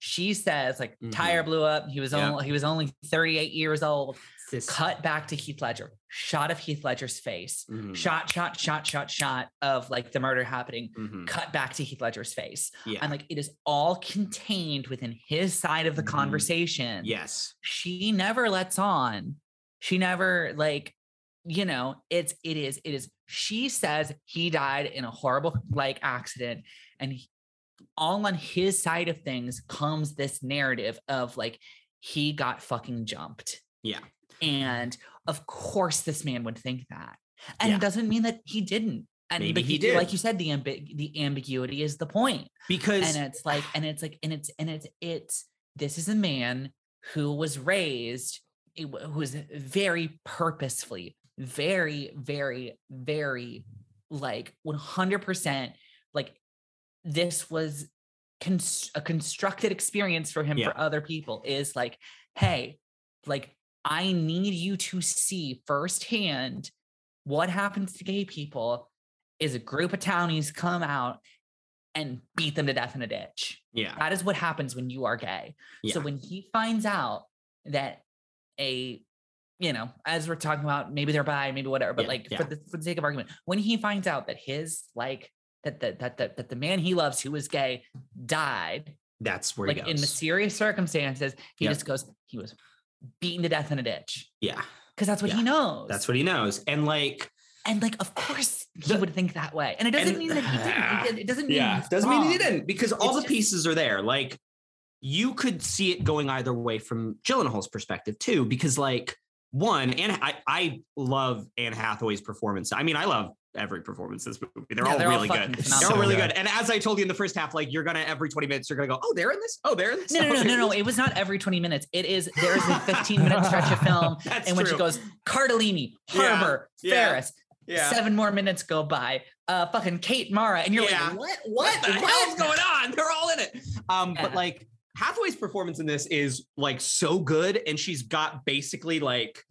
She says like tire Mhm. blew up. He was Yeah. only he was only 38 years old. This- Cut back to Heath Ledger. Shot of Heath Ledger's face Mhm, shot, shot, shot, shot, shot of like the murder happening, mhm. cut back to Heath Ledger's face. Yeah. And like it is all contained within his side of the Mhm. conversation. yes. She never lets on. She never like, you know, it's it is, it is. She says he died in a horrible like accident. And he- all on his side of things comes this narrative of like he got fucking jumped. Yeah. And of course, this man would think that. And Yeah. it doesn't mean that he didn't. And Maybe but he did. like you said, the ambi- the ambiguity is the point. Because And it's like, and it's like, and it's and it's it's this is a man who was raised, who was very purposefully, very, very, very like 100% like this was cons- a constructed experience for him Yeah. for other people is like hey like i need you to see firsthand what happens to gay people is a group of townies come out and beat them to death in a ditch yeah. that is what happens when you are gay Yeah. so when he finds out that a you know as we're talking about maybe they're bi maybe whatever but Yeah, like yeah. for, the, for the sake of argument when he finds out that his like that that that that, that the man he loves who was gay died That's where like in the serious circumstances he Yep. just goes he was beaten to death in a ditch Yeah, because that's what Yeah, he knows. that's what he knows. And like, and like, of course, he The- would think that way. And it doesn't and- mean that he didn't. It, it doesn't mean yeah, doesn't mean he didn't because all It's the just- pieces are there. Like, you could see it going either way from Gyllenhaal's perspective too, because like one, and I I love Anne Hathaway's performance. I mean, I love every performance in this movie. They're Yeah, all they're really fucking good. phenomenal. They're all really good. And as I told you in the first half, like you're gonna every 20 minutes, you're gonna go, oh, they're in this. Oh, they're in this. No, no, no, no, no. It was not every 20 minutes. It is there is a 15 minute stretch of film. That's and when she true. goes, Cardellini, Harbour, yeah, Faris, yeah. seven more minutes go by. Uh fucking Kate Mara. And you're Yeah. like, what? what What? the hell's going on? They're all in it. Um, but like Hathaway's performance in this is like so good, and she's got basically like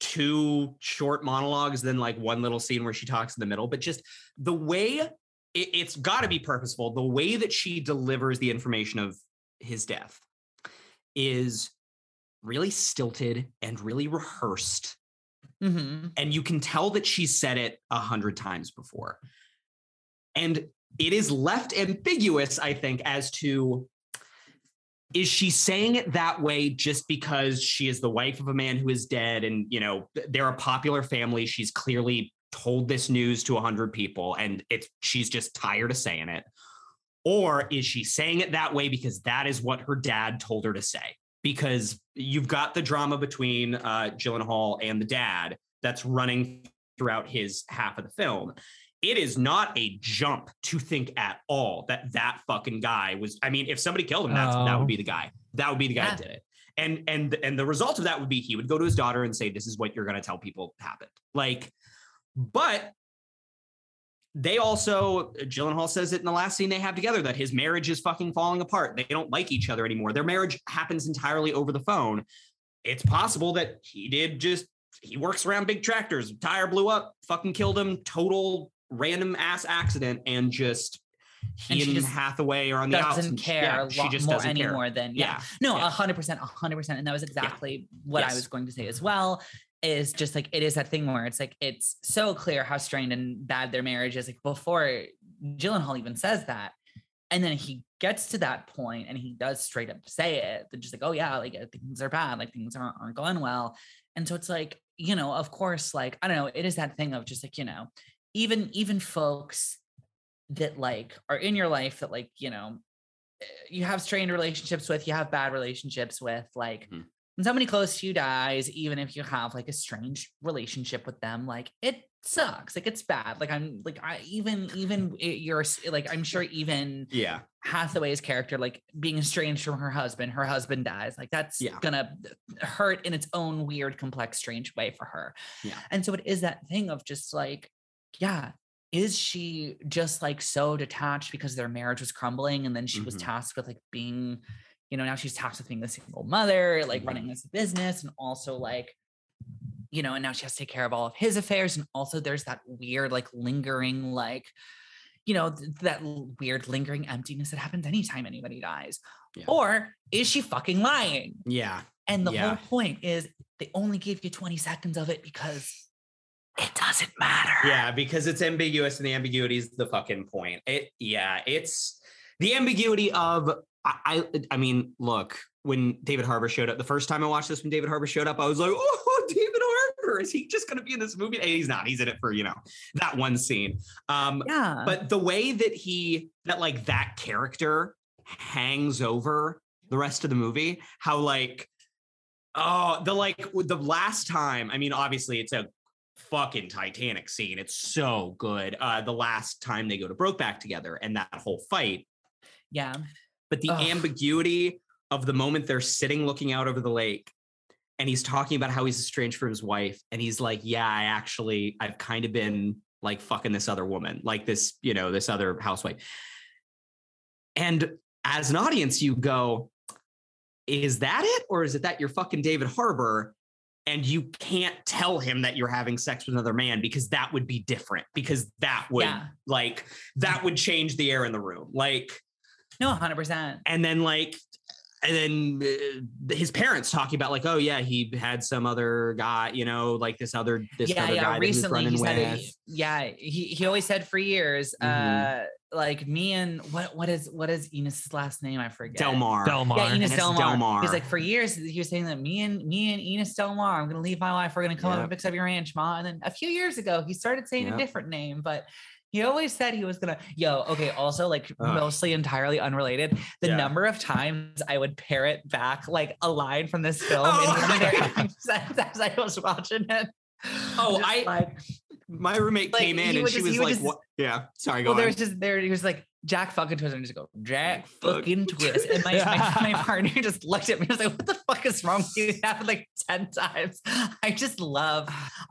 two short monologues, then like one little scene where she talks in the middle. But just the way it, it's got to be purposeful. The way that she delivers the information of his death is really stilted and really rehearsed Mhm. and you can tell that she said it a hundred times before. And it is left ambiguous, I think, as to is she saying it that way just because she is the wife of a man who is dead? And you know they're a popular family. She's clearly told this news to a hundred people and it's she's just tired of saying it. Or is she saying it that way because that is what her dad told her to say? Because you've got the drama between uh, Gyllenhaal and the dad that's running throughout his half of the film. It is not a jump to think at all that that fucking guy was. I mean, if somebody killed him, that's that Oh. would be the oh. guy. That would be the guy that did it. And and and the result of that would be he would go to his daughter and say, "This is what you're going to tell people happened." Like, but they also Gyllenhaal says it in the last scene they have together that his marriage is fucking falling apart. They don't like each other anymore. Their marriage happens entirely over the phone. It's possible that he did just he works around big tractors. Tire blew up, fucking killed him. Total random ass accident, and just he And and, Hathaway are on the. Doesn't care yeah, she just doesn't care. anymore than yeah. Yeah, No, a hundred percent, a hundred percent. And that was exactly what I was going to say as well. Is just like it is that thing where it's like it's so clear how strained and bad their marriage is. Like before Gyllenhaal even says that, and then he gets to that point and he does straight up say it. They're just like, oh yeah, like uh, things are bad, like things aren't, aren't going well. And so it's like, you know, of course, like I don't know, it is that thing of just like, you know, even even folks that like are in your life that like, you know, eh, you have strained relationships with, you have bad relationships with, like Mhm. when somebody close to you dies, even if you have like a strange relationship with them, like it sucks. Like it's bad. Like I'm like I even even you're like I'm sure even Yeah, Hathaway's character, like being estranged from her husband, her husband dies. Like that's Yeah. gonna hurt in its own weird, complex, strange way for her. Yeah. And so it is that thing of just like, yeah, is she just like so detached because their marriage was crumbling and then she was Mhm. tasked with like being, you know, now she's tasked with being a single mother, like Mm-hmm. running this business and also like you know, and now she has to take care of all of his affairs. And also there's that weird, like lingering, like, you know, th- that weird lingering emptiness that happens anytime anybody dies. Yeah. Or is she fucking lying? yeah, And the Yeah. whole point is they only give you 20 seconds of it because it doesn't matter. yeah. Because it's ambiguous, and the ambiguity is the fucking point. It, yeah, it's the ambiguity of. I, I, I mean, look, when David Harbour showed up the first time I watched this, when David Harbour showed up, I was like, oh, David Harbour, is he just going to be in this movie? And he's not. He's in it for you know that one scene. Um, Yeah. but the way that he that like that character hangs over the rest of the movie how like oh the like the last time i mean obviously it's a fucking titanic scene. It's so good. Uh the last time they go to brokeback together and that whole fight. Yeah. but the Ugh. ambiguity of the moment they're sitting looking out over the lake and he's talking about how he's estranged from his wife and he's like yeah i actually i've kind of been like fucking this other woman like this you know this other housewife. And as an audience you go is that it? Or is it that you're fucking david Harbour and you can't tell him that you're having sex with another man because that would be different because that would Yeah. like that would change the air in the room like No, 100%. and then like and then uh, his parents talking about like oh yeah he had some other guy you know like this other this yeah, other yeah. guy Recently, that he he was running it- with yeah, he, he always said for years, Mhm. uh, like me and what what is what is Ennis's last name? I forget. Delmar. Delmar. Yeah, Ennis Ennis Delmar. Delmar. He's like for years he was saying that me and me and Ennis Delmar, I'm gonna leave my life. We're gonna come up and fix up your ranch, ma. And then a few years ago, he started saying Yep. a different name, but he always said he was gonna. Yo, okay. Also, like Ugh. mostly entirely unrelated. The Yeah. number of times I would parrot back like a line from this film Oh in one of their as I was watching it. Oh, Just I- like My roommate Like, came in and would she was like, just- "What?" Yeah, sorry, go well, there was just there. He was like Jack fucking twist, and I just go Jack fucking twist, and my, my, my partner just looked at me. and was like, "What the fuck is wrong with you?" It happened like ten times. I just love.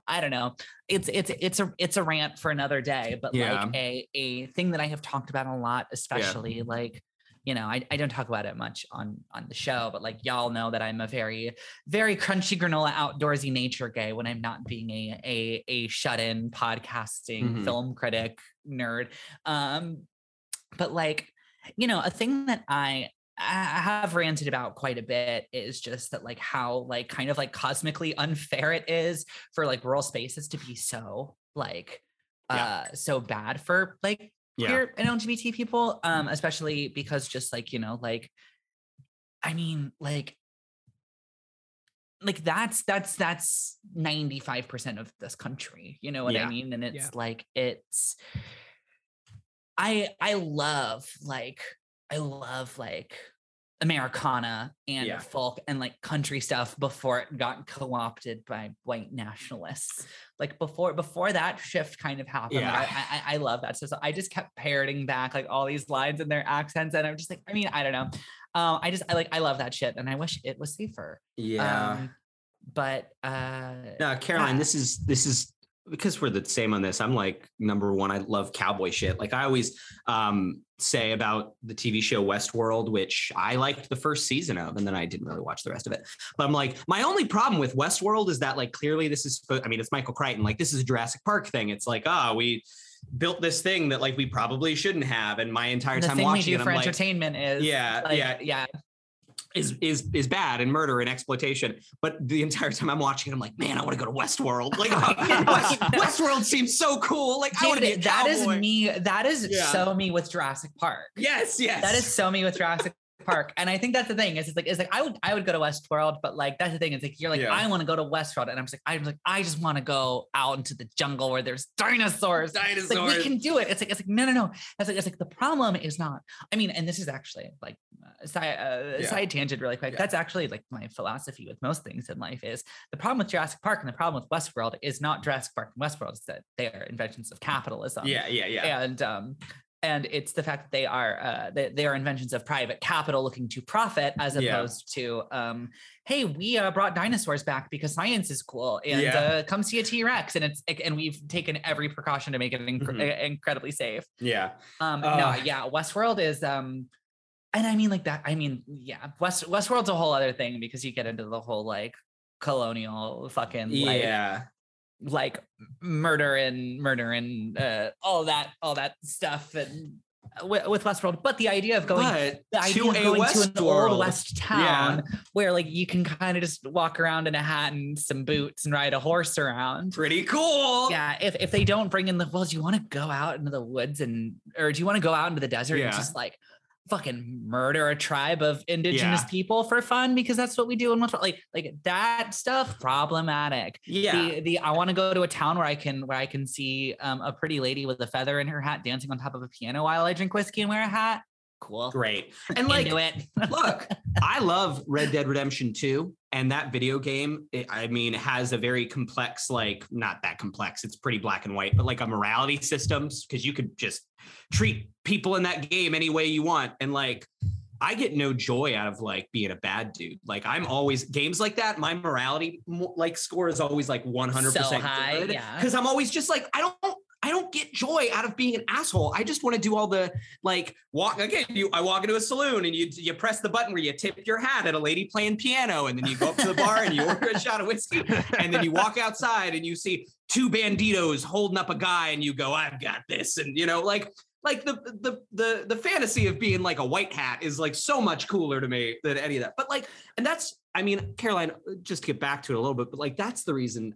I don't know. It's it's it's a it's a rant for another day, but Yeah. like a a thing that I have talked about a lot, especially like. You know, I, I don't talk about it much on on the show, but like y'all know that I'm a very, very crunchy granola outdoorsy nature gay when I'm not being a a a shut in podcasting Mhm. film critic nerd. Um, but like, you know, a thing that I I have ranted about quite a bit is just that like how like kind of like cosmically unfair it is for like rural spaces to be so like Yeah. uh so bad for like Yeah. queer and LGBT people, um, especially because just like, you know, like I mean, like like that's that's that's 95% of this country you know what Yeah. i mean and it's Yeah. like it's i i love like i love like americana and Yeah. folk and like country stuff before it got co-opted by white nationalists like before before that shift kind of happened Yeah. I, I i love that so, so i just kept parroting back like all these lines and their accents and i'm just like i mean i don't know um i just i like i love that shit and i wish it was safer yeah. um, but uh No, Caroline, yeah. this is this is because we're the same on this. I'm like number one. I love cowboy shit. Like I always um, say about the TV show Westworld, which I liked the first season of, and then I didn't really watch the rest of it. But I'm like, my only problem with Westworld is that like clearly this is. I mean, it's Michael Crichton. Like this is a Jurassic Park thing. It's like, ah, we built this thing that like we probably shouldn't have, and my entire the time thing we watching do it, for I'm like, entertainment is Yeah, like, yeah. yeah is is is bad and murder and exploitation. But the entire time I'm watching it, I'm like, man, I want to go to Westworld. Like uh, West, Westworld seems so cool. Like I want to be a Dude, that is cowboy. me that is Yeah. so me with Jurassic Park Yes, yes. that is so me with Jurassic Park and I think that's the thing is it's like it's like I would I would go to Westworld but like that's the thing it's like you're like Yeah. I want to go to Westworld and I'm just like I'm like I just want to go out into the jungle where there's dinosaurs It's like dinosaurs. we can do it. It's like it's like no no no. That's like it's like the problem is not. I mean, and this is actually like uh, side uh, Yeah. side tangent really quick. Yeah. That's actually like my philosophy with most things in life is the problem with Jurassic Park and the problem with Westworld is not Jurassic Park and Westworld. It's that they are inventions of capitalism. yeah, yeah, yeah. And um and it's the fact that they are uh they, they are inventions of private capital looking to profit as Yeah. opposed to um hey we uh, brought dinosaurs back because science is cool and Yeah. uh come see a t-rex and it's and we've taken every precaution to make it incre- Mhm. uh, incredibly safe Yeah. um no yeah westworld is um and i mean like that i mean yeah west westworld's a whole other thing because you get into the whole like colonial fucking Yeah. like murder and murder and uh, all that all that stuff and uh, with, with Westworld. But the idea of going but the idea to of a going to an Westworld. old west town where like you can kind of just walk around in a hat and some boots and ride a horse around. Pretty cool. Yeah, if, if they don't bring in the well, do you want to go out into the woods and or do you want to go out into the desert and just like fucking murder a tribe of indigenous Yeah. people for fun because that's what we do in Westworld? Like like that stuff problematic Yeah. the the I want to go to a town where I can where I can see um, a pretty lady with a feather in her hat dancing on top of a piano while I drink whiskey and wear a hat. Cool. Great. And like it. look, I love Red Dead Redemption 2, and that video game, it, I mean, has a very complex, like, not that complex, it's pretty black and white, but like a morality systems, because you could just treat people in that game any way you want. And like, I get no joy out of like being a bad dude. Like, I'm always games like that. My morality like score is always like 100% So high, good. yeah. Because I'm always just like, I don't. Don't get joy out of being an asshole. I just want to do all the like walk again. You, I walk into a saloon and you you press the button where you tip your hat at a lady playing piano, and then you go up to the bar and you order a shot of whiskey, and then you walk outside and you see two banditos holding up a guy, and you go, "I've got this," and you know, like like the the the the fantasy of being like a white hat is like so much cooler to me than any of that. But like, and that's I mean, Caroline, just to get back to it a little bit, but like that's the reason.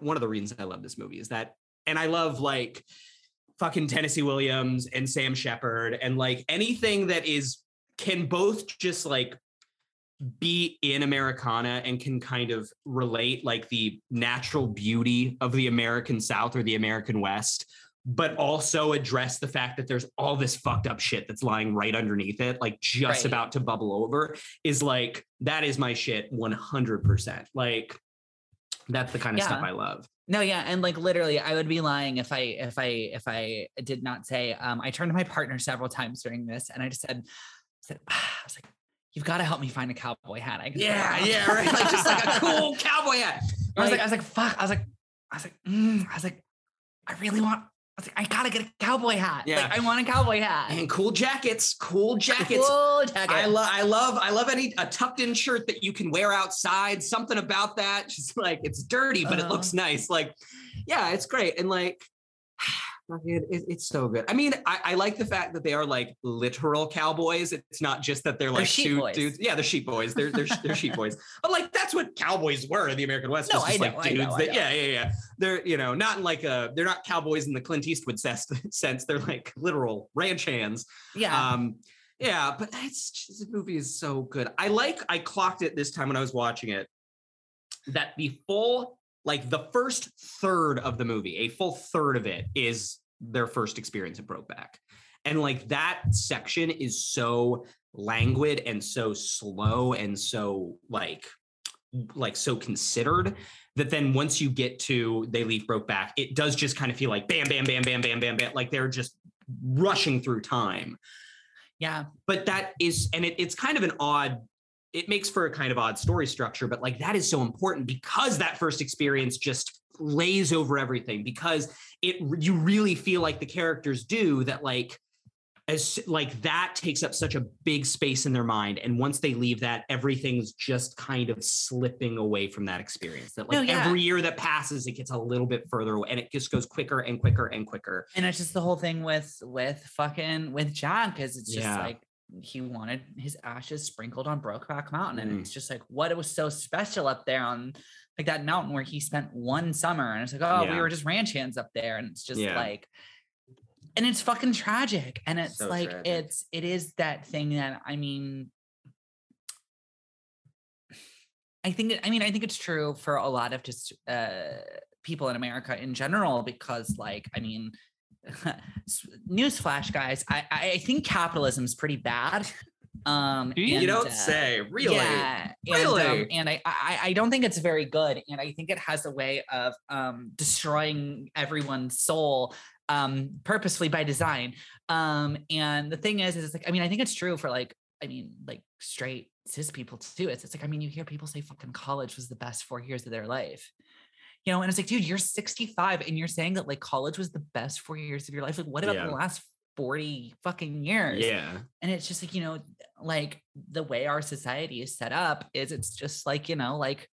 One of the reasons I love this movie is that, and I love like fucking Tennessee Williams and Sam Shepard and like anything that is can both just like be in Americana and can kind of relate like the natural beauty of the American South or the American West, but also address the fact that there's all this fucked up shit that's lying right underneath it, like just Right. about to bubble over, is like that is my shit 100%. Like that's the kind of stuff I love. No, yeah, and like literally, I would be lying if I if I if I did not say. Um, I turned to my partner several times during this, and I just said, said I was like, "You've got to help me find a cowboy hat." I Yeah, yeah, right. Like just like a cool cowboy hat. I was like, Like- I was like, fuck. I was like, I was like, mm. I was like, I really want. I was like, I gotta get a cowboy hat. Yeah. Like, I want a cowboy hat. And cool jackets, cool jackets. Cool jacket. I love, I love, I love any a tucked in shirt that you can wear outside. Something about that, just like it's dirty, but it Uh-huh. looks nice. Like, yeah, it's great. And like, fucking, it, it's so good. I mean, I, I like the fact that they are like literal cowboys. It's not just that they're They're like boys. dudes. Yeah, they're sheep boys. They're they're they're sheep boys. But like that's what cowboys were in the American West. No, I like know, I dudes know, I that yeah yeah yeah. They're you know not in like a they're not cowboys in the Clint Eastwood sense. sense. They're like literal ranch hands. yeah. Um, yeah, but it's just, the movie is so good. I like I clocked it this time when I was watching it that the full like the first third of the movie, a full third of it is their first experience at Brokeback. And like that section is so languid and so slow and so like like so considered that then once you get to they leave Brokeback, it does just kind of feel like bam, bam, bam, bam, bam, bam, bam, like they're just rushing through time yeah. but that is and it, it's kind of an odd it makes for a kind of odd story structure but like that is so important because that first experience just lays over everything because it you really feel like the characters do that like as like that takes up such a big space in their mind and once they leave that everything's just kind of slipping away from that experience that like No, yeah. every year that passes it gets a little bit further away and it just goes quicker and quicker and quicker And it's just the whole thing with with fucking with john because it's just Yeah. like he wanted his ashes sprinkled on Brokeback Mountain, and Mm. it's just like what it was so special up there on like that mountain where he spent one summer, and it's like oh we were just ranch hands up there, and it's just Yeah. like, and it's fucking tragic, and it's So like tragic. it's it is that thing that I mean. I think I mean I think it's true for a lot of just uh people in America in general because like I mean newsflash guys I I think capitalism is pretty bad um you? you don't uh, say really yeah and, Really? um, and I, I I don't think it's very good and I think it has a way of um destroying everyone's soul um purposefully by design um and the thing is is like I mean I think it's true for like I mean like straight cis people too it's, it's like I mean you hear people say fucking college was the best four years of their life you know and it's like dude you're 65 and you're saying that like college was the best four years of your life? Like what about Yeah. the last 40 fucking years? Yeah. And it's just like you know like the way our society is set up is it's just like you know like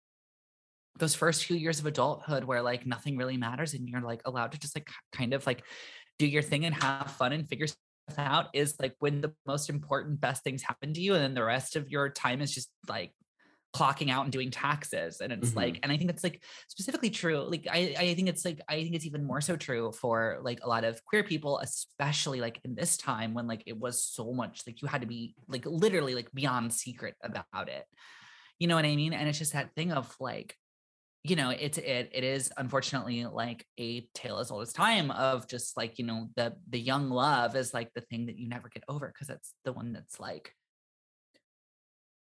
those first few years of adulthood where like nothing really matters and you're like allowed to just like kind of like do your thing and have fun and figure stuff out is like when the most important best things happen to you and then the rest of your time is just like clocking out and doing taxes and it's Mhm. like and i think that's like specifically true like I, I think it's like i think it's even more so true for like a lot of queer people especially like in this time when like it was so much like you had to be like literally like beyond secret about it you know what i mean and it's just that thing of like you know it's it it is unfortunately like a tale as old as time of just like you know the the young love is like the thing that you never get over because it's the one that's like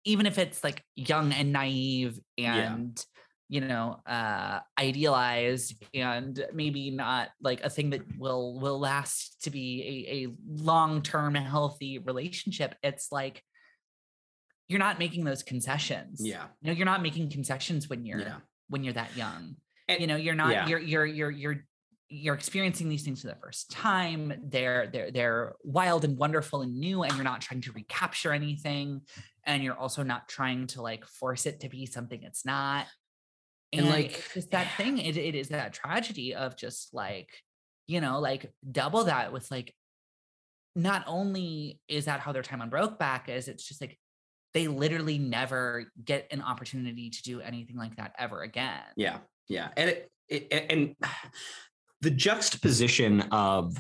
even if it's like young and naive Yeah. and you know uh idealized and maybe not like a thing that will will last to be a, a long-term healthy relationship it's like you're not making those concessions. Yeah. You know you're not making concessions when you're yeah. when you're that young. And- you know you're not yeah. you're you're you're you're you're experiencing these things for the first time. They're they're they're wild and wonderful and new and you're not trying to recapture anything and you're also not trying to like force it to be something it's not. And, and, like, it's that thing it, it is that tragedy of just like you know like double that with like not only is that how their time on brokeback is it's just like they literally never get an opportunity to do anything like that ever again. Yeah, yeah, and it, it and the juxtaposition of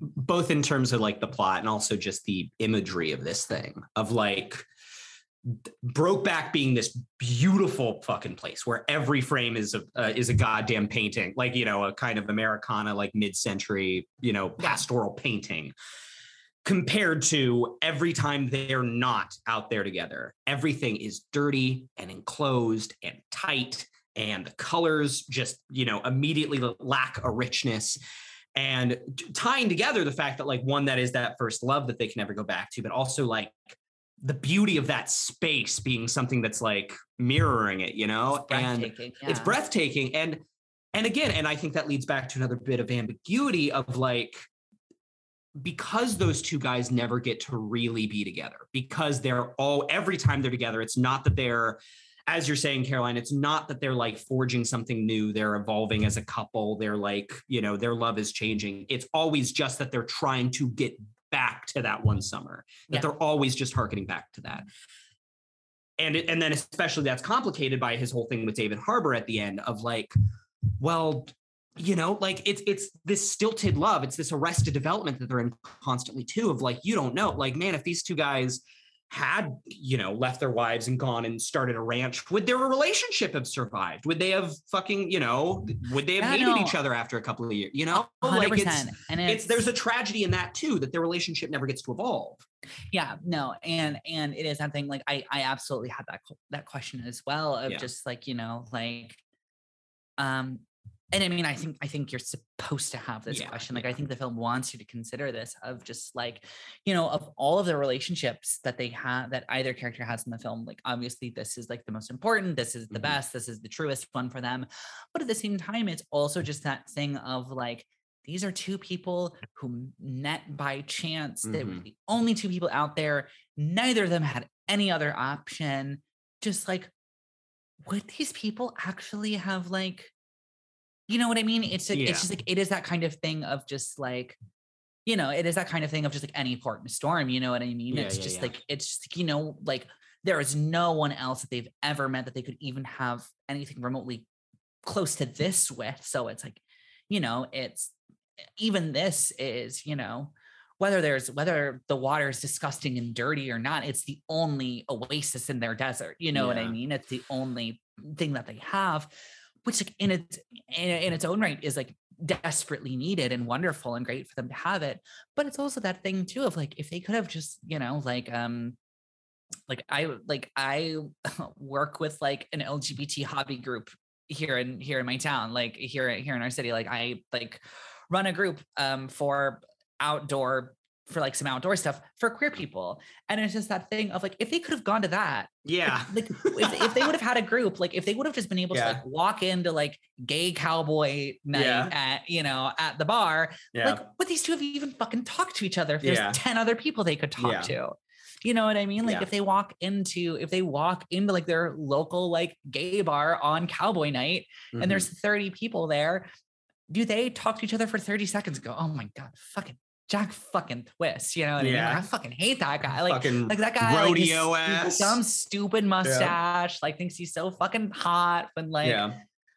both in terms of like the plot and also just the imagery of this thing of like Brokeback being this beautiful fucking place where every frame is a uh, is a goddamn painting, like you know, a kind of Americana, like mid-century, you know, pastoral painting. Compared to every time they're not out there together, everything is dirty and enclosed and tight, and the colors just you know immediately lack a richness and tying together the fact that like one that is that first love that they can never go back to but also like the beauty of that space being something that's like mirroring it, you know, It's and breathtaking, it's breathtaking. And and again, and I think that leads back to another bit of ambiguity of like because those two guys never get to really be together because they're all every time they're together it's not that they're as you're saying caroline it's not that they're like forging something new they're evolving as a couple they're like you know their love is changing it's always just that they're trying to get back to that one summer that Yeah. they're always just harkening back to that and it, and then especially that's complicated by his whole thing with David Harbour at the end of like, well, you know, like it's it's this stilted love, it's this arrested development that they're in constantly too. Of like, you don't know, like, man, if these two guys had you know left their wives and gone and started a ranch, would their relationship have survived? Would they have fucking you know? Would they have Yeah, hated no. each other after a couple of years? You know, hundred like it's. And it's there's a tragedy in that too that their relationship never gets to evolve. yeah no and and it is something like i i absolutely had that that question as well of Yeah. just like you know like um and i mean i think i think you're supposed to have this Yeah, question like i think the film wants you to consider this of just like you know of all of the relationships that they have that either character has in the film like obviously this is like the most important this is the Mhm. best this is the truest one for them but at the same time it's also just that thing of like these are two people who met by chance. They were Mhm. the only two people out there. Neither of them had any other option. Just like, would these people actually have like, you know what I mean? It's like, Yeah. it's just like it is that kind of thing of just like, you know, it is that kind of thing of just like any port in a storm. You know what I mean? Yeah, it's yeah, just yeah. like it's just you know like there is no one else that they've ever met that they could even have anything remotely close to this with. So it's like, you know, it's even this is, you know, whether there's whether the water is disgusting and dirty or not, it's the only oasis in their desert. You know what I mean? It's the only thing that they have, which like in its in, its own right is like desperately needed and wonderful and great for them to have it. But it's also that thing too of like if they could have just, you know, like um like I like I work with like an LGBT hobby group here in here in my town, like here here in our city. Like I like run a group um for outdoor for like some outdoor stuff for queer people. And it's just that thing of like if they could have gone to that, Yeah. like if, if they would have had a group, like if they would have just been able Yeah. to like walk into like gay cowboy night Yeah. at you know at the bar, Yeah. like would these two have even fucking talked to each other if there's. 10 other people they could talk to you know what i mean like Yeah. if they walk into if they walk into like their local like gay bar on cowboy night Mhm. and there's 30 people there do they talk to each other for 30 seconds and go oh my god fucking jack fucking twist you know what i mean Yeah. Like, i fucking hate that guy like fucking like that guy like, rodeo stupid- ass. dumb stupid mustache like thinks he's so fucking hot but like yeah.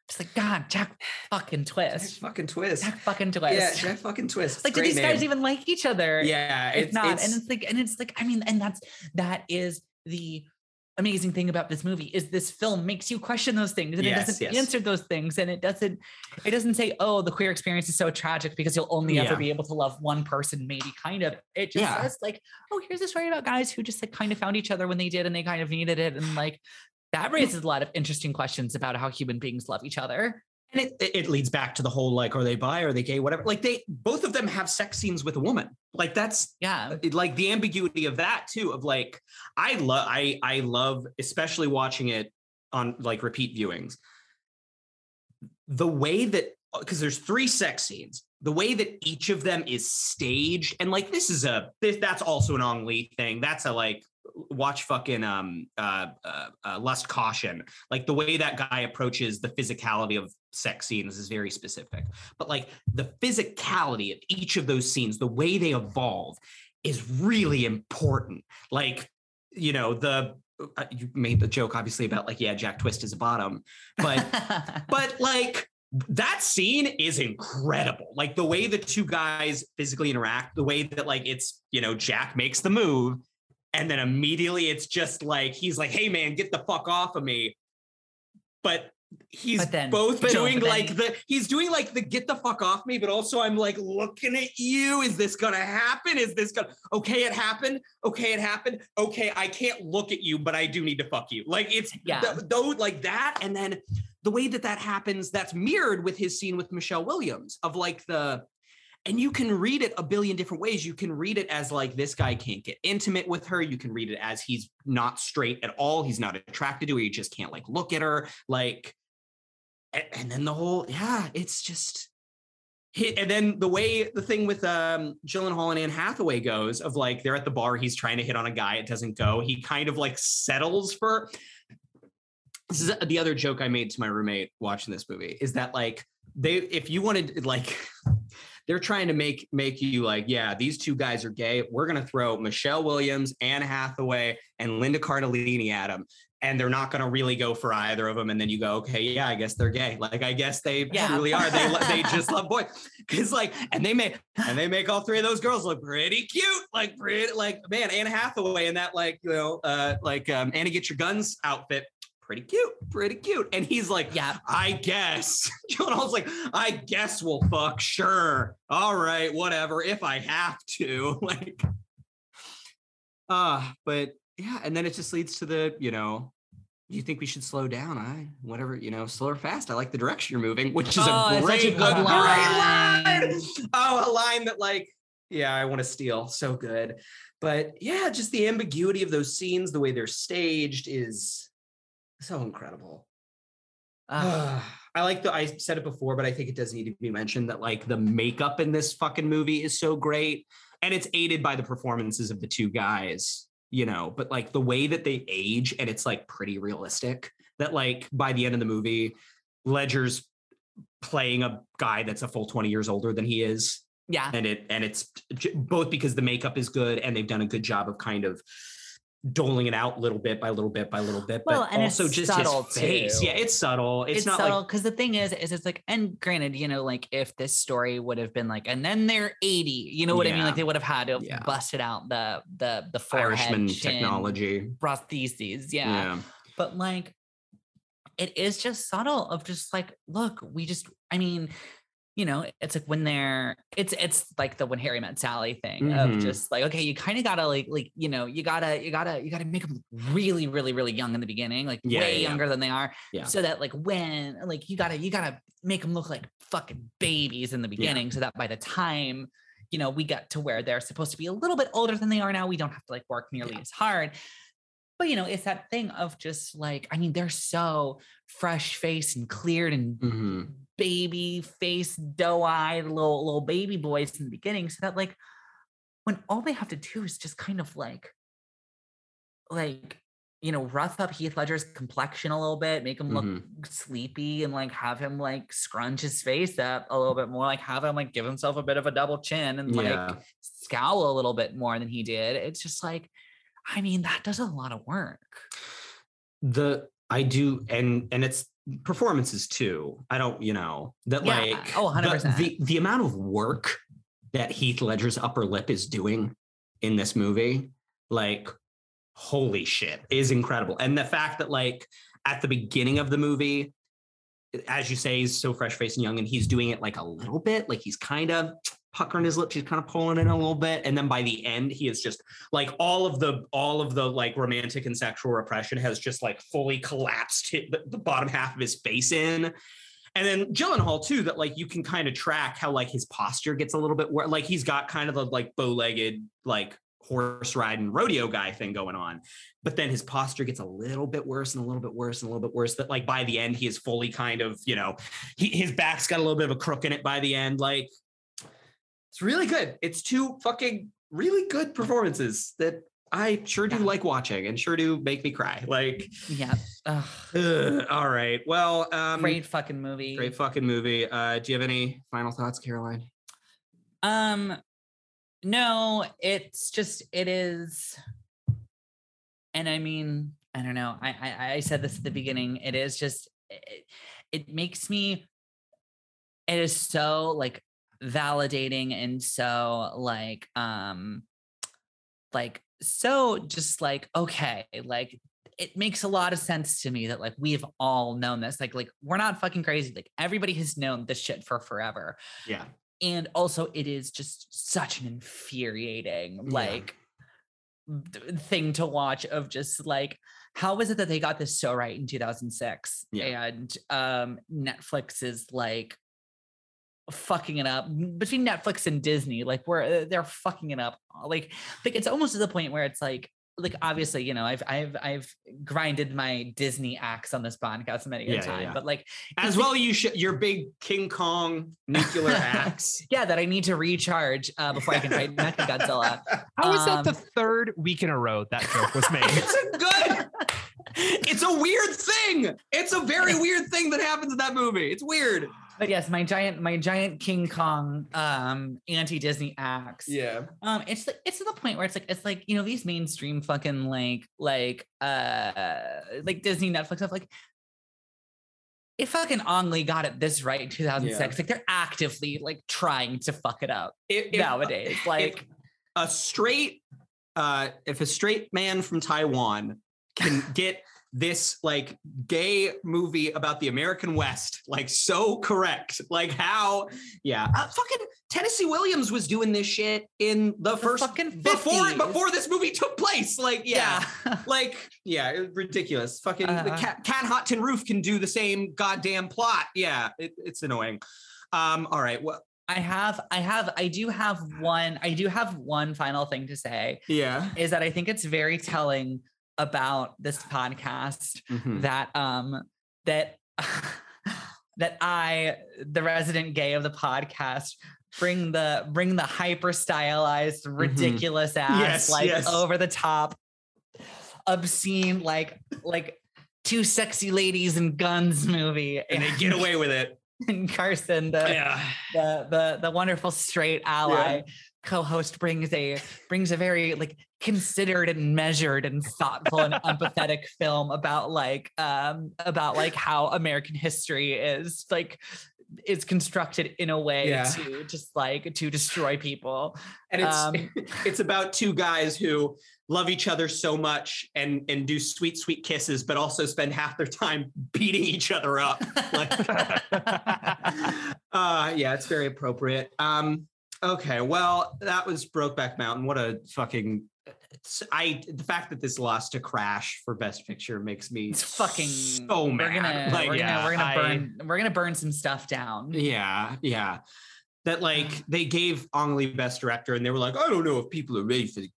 just like god jack fucking Jack twist fucking twist. jack fucking twist Yeah, Jack fucking twist. like do Great these guys even like each other Yeah, if it's not it's- and it's like and it's like i mean and that's that is the amazing thing about this movie is this film makes you question those things and Yes, it doesn't yes. answer those things and it doesn't it doesn't say oh the queer experience is so tragic because you'll only ever be able to love one person maybe kind of it just Yeah. says like oh here's a story about guys who just like kind of found each other when they did and they kind of needed it and like that raises a lot of interesting questions about how human beings love each other and it, it leads back to the whole like are they bi are they gay whatever. Like they both of them have sex scenes with a woman. Like that's yeah. Uh, like the ambiguity of that too of like i love i i love especially watching it on like repeat viewings. The way that uh, because there's three sex scenes the way that each of them is staged and like this is a this, that's also an Ang Lee thing. That's a like watch fucking um uh, uh uh lust caution. Like the way that guy approaches the physicality of sex scenes is very specific. But like the physicality of each of those scenes the way they evolve is really important. Like you know the uh, you made the joke obviously about like yeah jack twist is a bottom. But but like that scene is incredible. Like the way the two guys physically interact, the way that like it's, you know, Jack makes the move and then immediately it's just like he's like, "Hey man, get the fuck off of me." But he's But then- both but doing then- like the he's doing like the get the fuck off me, but also I'm like looking at you. Is this gonna happen? Is this gonna okay? It happened. Okay, it happened. Okay, I can't look at you, but I do need to fuck you. Like it's Yeah. th- though like that, and then the way that that happens, that's mirrored with his scene with Michelle Williams of like the. And you can read it a billion different ways. You can read it as like this guy can't get intimate with her. You can read it as he's not straight at all. He's not attracted to her. He just can't like look at her. Like and, then the whole yeah it's just and then the way the thing with um Gyllenhaal and Anne Hathaway goes of like they're at the bar he's trying to hit on a guy it doesn't go he kind of like settles for this is the other joke I made to my roommate watching this movie is that like they if you wanted like they're trying to make make you like yeah these two guys are gay. We're going to throw Michelle Williams Anne Hathaway and Linda Cardellini at them and they're not going to really go for either of them and then you go okay yeah i guess they're gay. Like i guess they Yeah. truly are. They they just love boys because like and they make and they make all three of those girls look pretty cute. Like pretty like man anne hathaway in that like you know uh like um anna get your guns outfit pretty cute pretty cute and he's like Yeah. I guess. Gyllenhaal's like, I guess we'll fuck. Sure. All right. Whatever. If I have to. Like, uh, but yeah. And then it just leads to the, you know, you think we should slow down? I whatever, you know, slow or fast. I like the direction you're moving, which is Oh, a great, a good a great line. line. Oh, a line that like, yeah, I want to steal. So good. But yeah, just the ambiguity of those scenes, the way they're staged is so incredible. Ugh. I like the I said it before, but I think it does need to be mentioned that like the makeup in this fucking movie is so great. And it's aided by the performances of the two guys, you know, but like the way that they age and it's like pretty realistic that like by the end of the movie, Ledger's playing a guy that's a full 20 years older than he is. yeah. And it and it's both because the makeup is good and they've done a good job of kind of doling it out little bit by little bit by little bit, Well, but also just his face. too. Yeah, it's subtle. It's, It's, not subtle like because the thing is, is it's like, and granted, you know, like if this story would have been like, and then they're 80, you know what I mean? Like they would have had to have Yeah. busted out the the the forehead Irishman chin, technology. prostheses. Yeah. But like it is just subtle of just like, look, we just, I mean, you know, it's like when they're it's it's like the when Harry met Sally thing Mhm. of just like, okay, you kind of gotta like like, you know, you gotta, you gotta, you gotta make them really, really, really young in the beginning, like Yeah, way yeah, younger than they are. Yeah. So that like when like you gotta, you gotta make them look like fucking babies in the beginning so that by the time you know we get to where they're supposed to be a little bit older than they are now we don't have to like work nearly as hard but you know it's that thing of just like i mean they're so fresh faced and cleared and Mhm. Baby face doe-eyed little little baby boys in the beginning so that like when all they have to do is just kind of like like you know rough up heath ledger's complexion a little bit make him look Mhm. sleepy and like have him like scrunch his face up a little bit more like have him like give himself a bit of a double chin and like Yeah. scowl a little bit more than he did it's just like i mean that does a lot of work The I do, and and it's performances too. I don't, you know, that Yeah. like Oh, 100%. The, the amount of work that Heath Ledger's upper lip is doing in this movie, like holy shit, is incredible. And the fact that like at the beginning of the movie, as you say, he's so fresh faced and young, and he's doing it like a little bit, like he's kind of puckering his lips, he's kind of pulling in a little bit, and then by the end, he is just like all of the all of the like romantic and sexual repression has just like fully collapsed the, the bottom half of his face in. And then Gyllenhaal too, that like you can kind of track how like his posture gets a little bit wor- like he's got kind of a like bow-legged like horse riding rodeo guy thing going on. But then his posture gets a little bit worse and a little bit worse and a little bit worse. That like by the end, he is fully kind of, you know, he, his back's got a little bit of a crook in it by the end. Like it's really good. It's two fucking really good performances that I sure do Yeah. like watching and sure do make me cry. Like, yeah Ugh, all right. Well, um, great fucking movie great fucking movie. Uh, do you have any final thoughts, Caroline? Um, no, it's just it is, and I mean, I don't know. I I, I said this at the beginning. It is just it, it makes me it is so like validating and so like um like so just like okay like it makes a lot of sense to me that like we've all known this like like we're not fucking crazy like everybody has known this shit for forever Yeah. and also it is just such an infuriating like d- thing to watch of just like how is it that they got this so right in 2006 Yeah. and um netflix is like fucking it up between netflix and disney like where they're fucking it up like like it's almost to the point where it's like like obviously you know i've i've i've grinded my disney axe on this podcast many Yeah, a yeah, time yeah. but like As it's like- well, you should your big King Kong nuclear axe. yeah that i need to recharge uh, before i can fight Mecha Godzilla. How is that the Um, third week in a row that joke was made? it's a good. It's a weird thing. It's a very weird thing that happens in that movie. It's weird. But yes my giant my giant king kong um anti-disney axe Yeah. um it's like it's to the point where it's like it's like you know these mainstream fucking like like uh like disney netflix stuff like if fucking Ang Lee got it this right in 2006, like they're actively like trying to fuck it up If, if- nowadays. Like, a straight uh if a straight man from Taiwan can get this like gay movie about the American West like so correct. Like how yeah. Uh, fucking Tennessee Williams was doing this shit in the, The first fucking before 50s. before this movie took place. Like yeah, yeah. like yeah ridiculous. Fucking the Uh. cat, cat hot tin roof can do the same goddamn plot. Yeah it, it's annoying. Um all right well I have, I have, I do have one, I do have one final thing to say yeah. is that I think it's very telling about this podcast Mhm. that um that that I, the resident gay of the podcast, bring the bring the hyper stylized, ridiculous ass, Mm-hmm. Yes, like yes. over the top, obscene, like like two sexy ladies and guns movie, and they get away with it And Carson, the yeah the the the wonderful straight ally co-host brings a brings a very like considered and measured and thoughtful and empathetic film about like um about like how American history is like is constructed in a way Yeah. to just like to destroy people. and it's Um, it's about two guys who love each other so much and and do sweet sweet kisses but also spend half their time beating each other up like uh yeah it's very appropriate um okay well that was brokeback mountain what a fucking i the fact that this lost to crash for best picture makes me It's fucking so mad We're gonna like we're yeah, gonna we're gonna I- burn we're gonna burn some stuff down. yeah, yeah. That like they gave Ang Lee best director, and they were like, I don't know if people are ready for the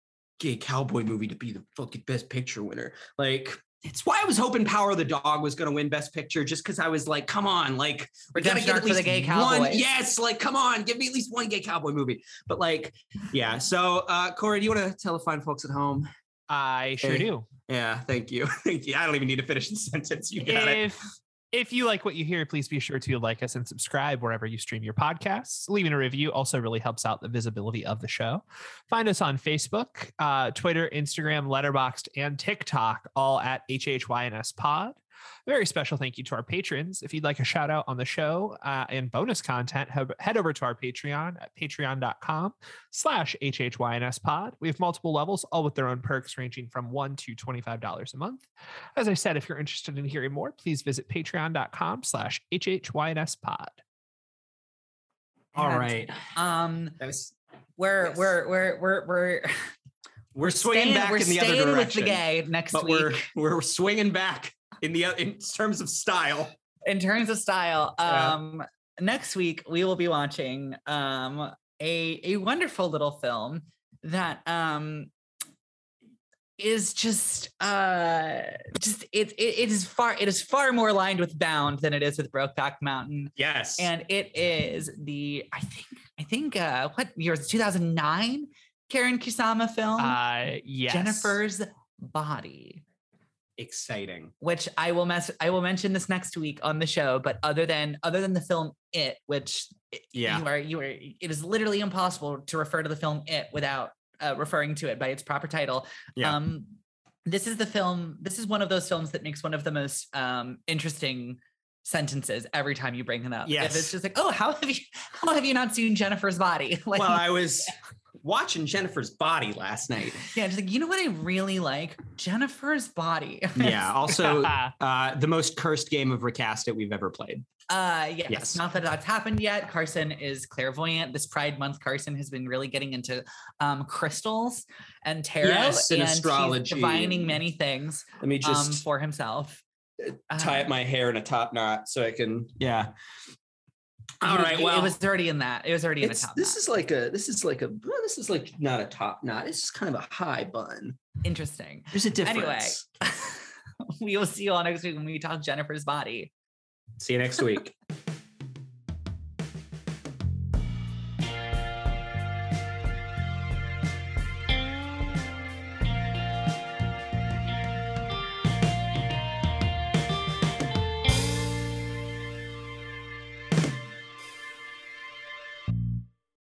gay cowboy movie to be the fucking best picture winner. Like, it's why I was hoping Power of the Dog was going to win best picture, just because I was like, come on, like we gotta Redemption get at for the least gay one. Yes, like come on, give me at least one gay cowboy movie. But like, yeah. So, uh, Corey, do you want to tell the fine folks at home? I sure Hey. do. Yeah, thank you, thank you. I don't even need to finish the sentence. You got it. If you like what you hear, please be sure to like us and subscribe wherever you stream your podcasts. Leaving a review also really helps out the visibility of the show. Find us on Facebook, uh, Twitter, Instagram, Letterboxd, and TikTok, all at HHYNS Pod. A very special thank you to our patrons. If you'd like a shout out on the show uh, and bonus content, head over to our Patreon at patreon.com slash HHYNS pod. We have multiple levels, all with their own perks ranging from $1 to $25 a month. As I said, if you're interested in hearing more, please visit patreon.com slash HHYNS pod. All And, right. Um was- we're Yes. we're we're we're we're we're swinging staying, back we're in the staying other with the gay next but week. we're we're swinging back in the in terms of style. in terms of style Yeah. um next week we will be watching um a a wonderful little film that um is just uh just it, it it is far it is far more aligned with bound than it is with brokeback mountain Yes. and it is the i think i think uh what year was it 2009 Karyn Kusama film Uh, yes. jennifer's body exciting. which I will mess I will mention this next week on the show. But other than other than the film It, which Yeah. you are you are it is literally impossible to refer to the film It without uh, referring to it by its proper title. Yeah. Um, this is the film. This is one of those films that makes one of the most um, interesting sentences every time you bring it up. If it's just like, oh, how have you how have you not seen Jennifer's body? Like well, I was watching Jennifer's body last night. yeah, just like you know what I really like? Jennifer's body. Yeah. Also, uh, the most cursed game of recast it we've ever played. Uh yes. Yes. Not that that's happened yet. Carson is clairvoyant. This Pride Month, Carson has been really getting into um crystals and tarot Yes, and he's astrology divining and- many things Let me um just for himself. tie Uh, up my hair in a top knot so I can. Yeah. All it- right. it- Well, it was already in that. It was already in the it's, top. this knot. is like a this is like a well, this is like not a top knot. It's just kind of a high bun. interesting. There's a difference. Anyway, we will see you all next week when we talk Jennifer's body. See you next week.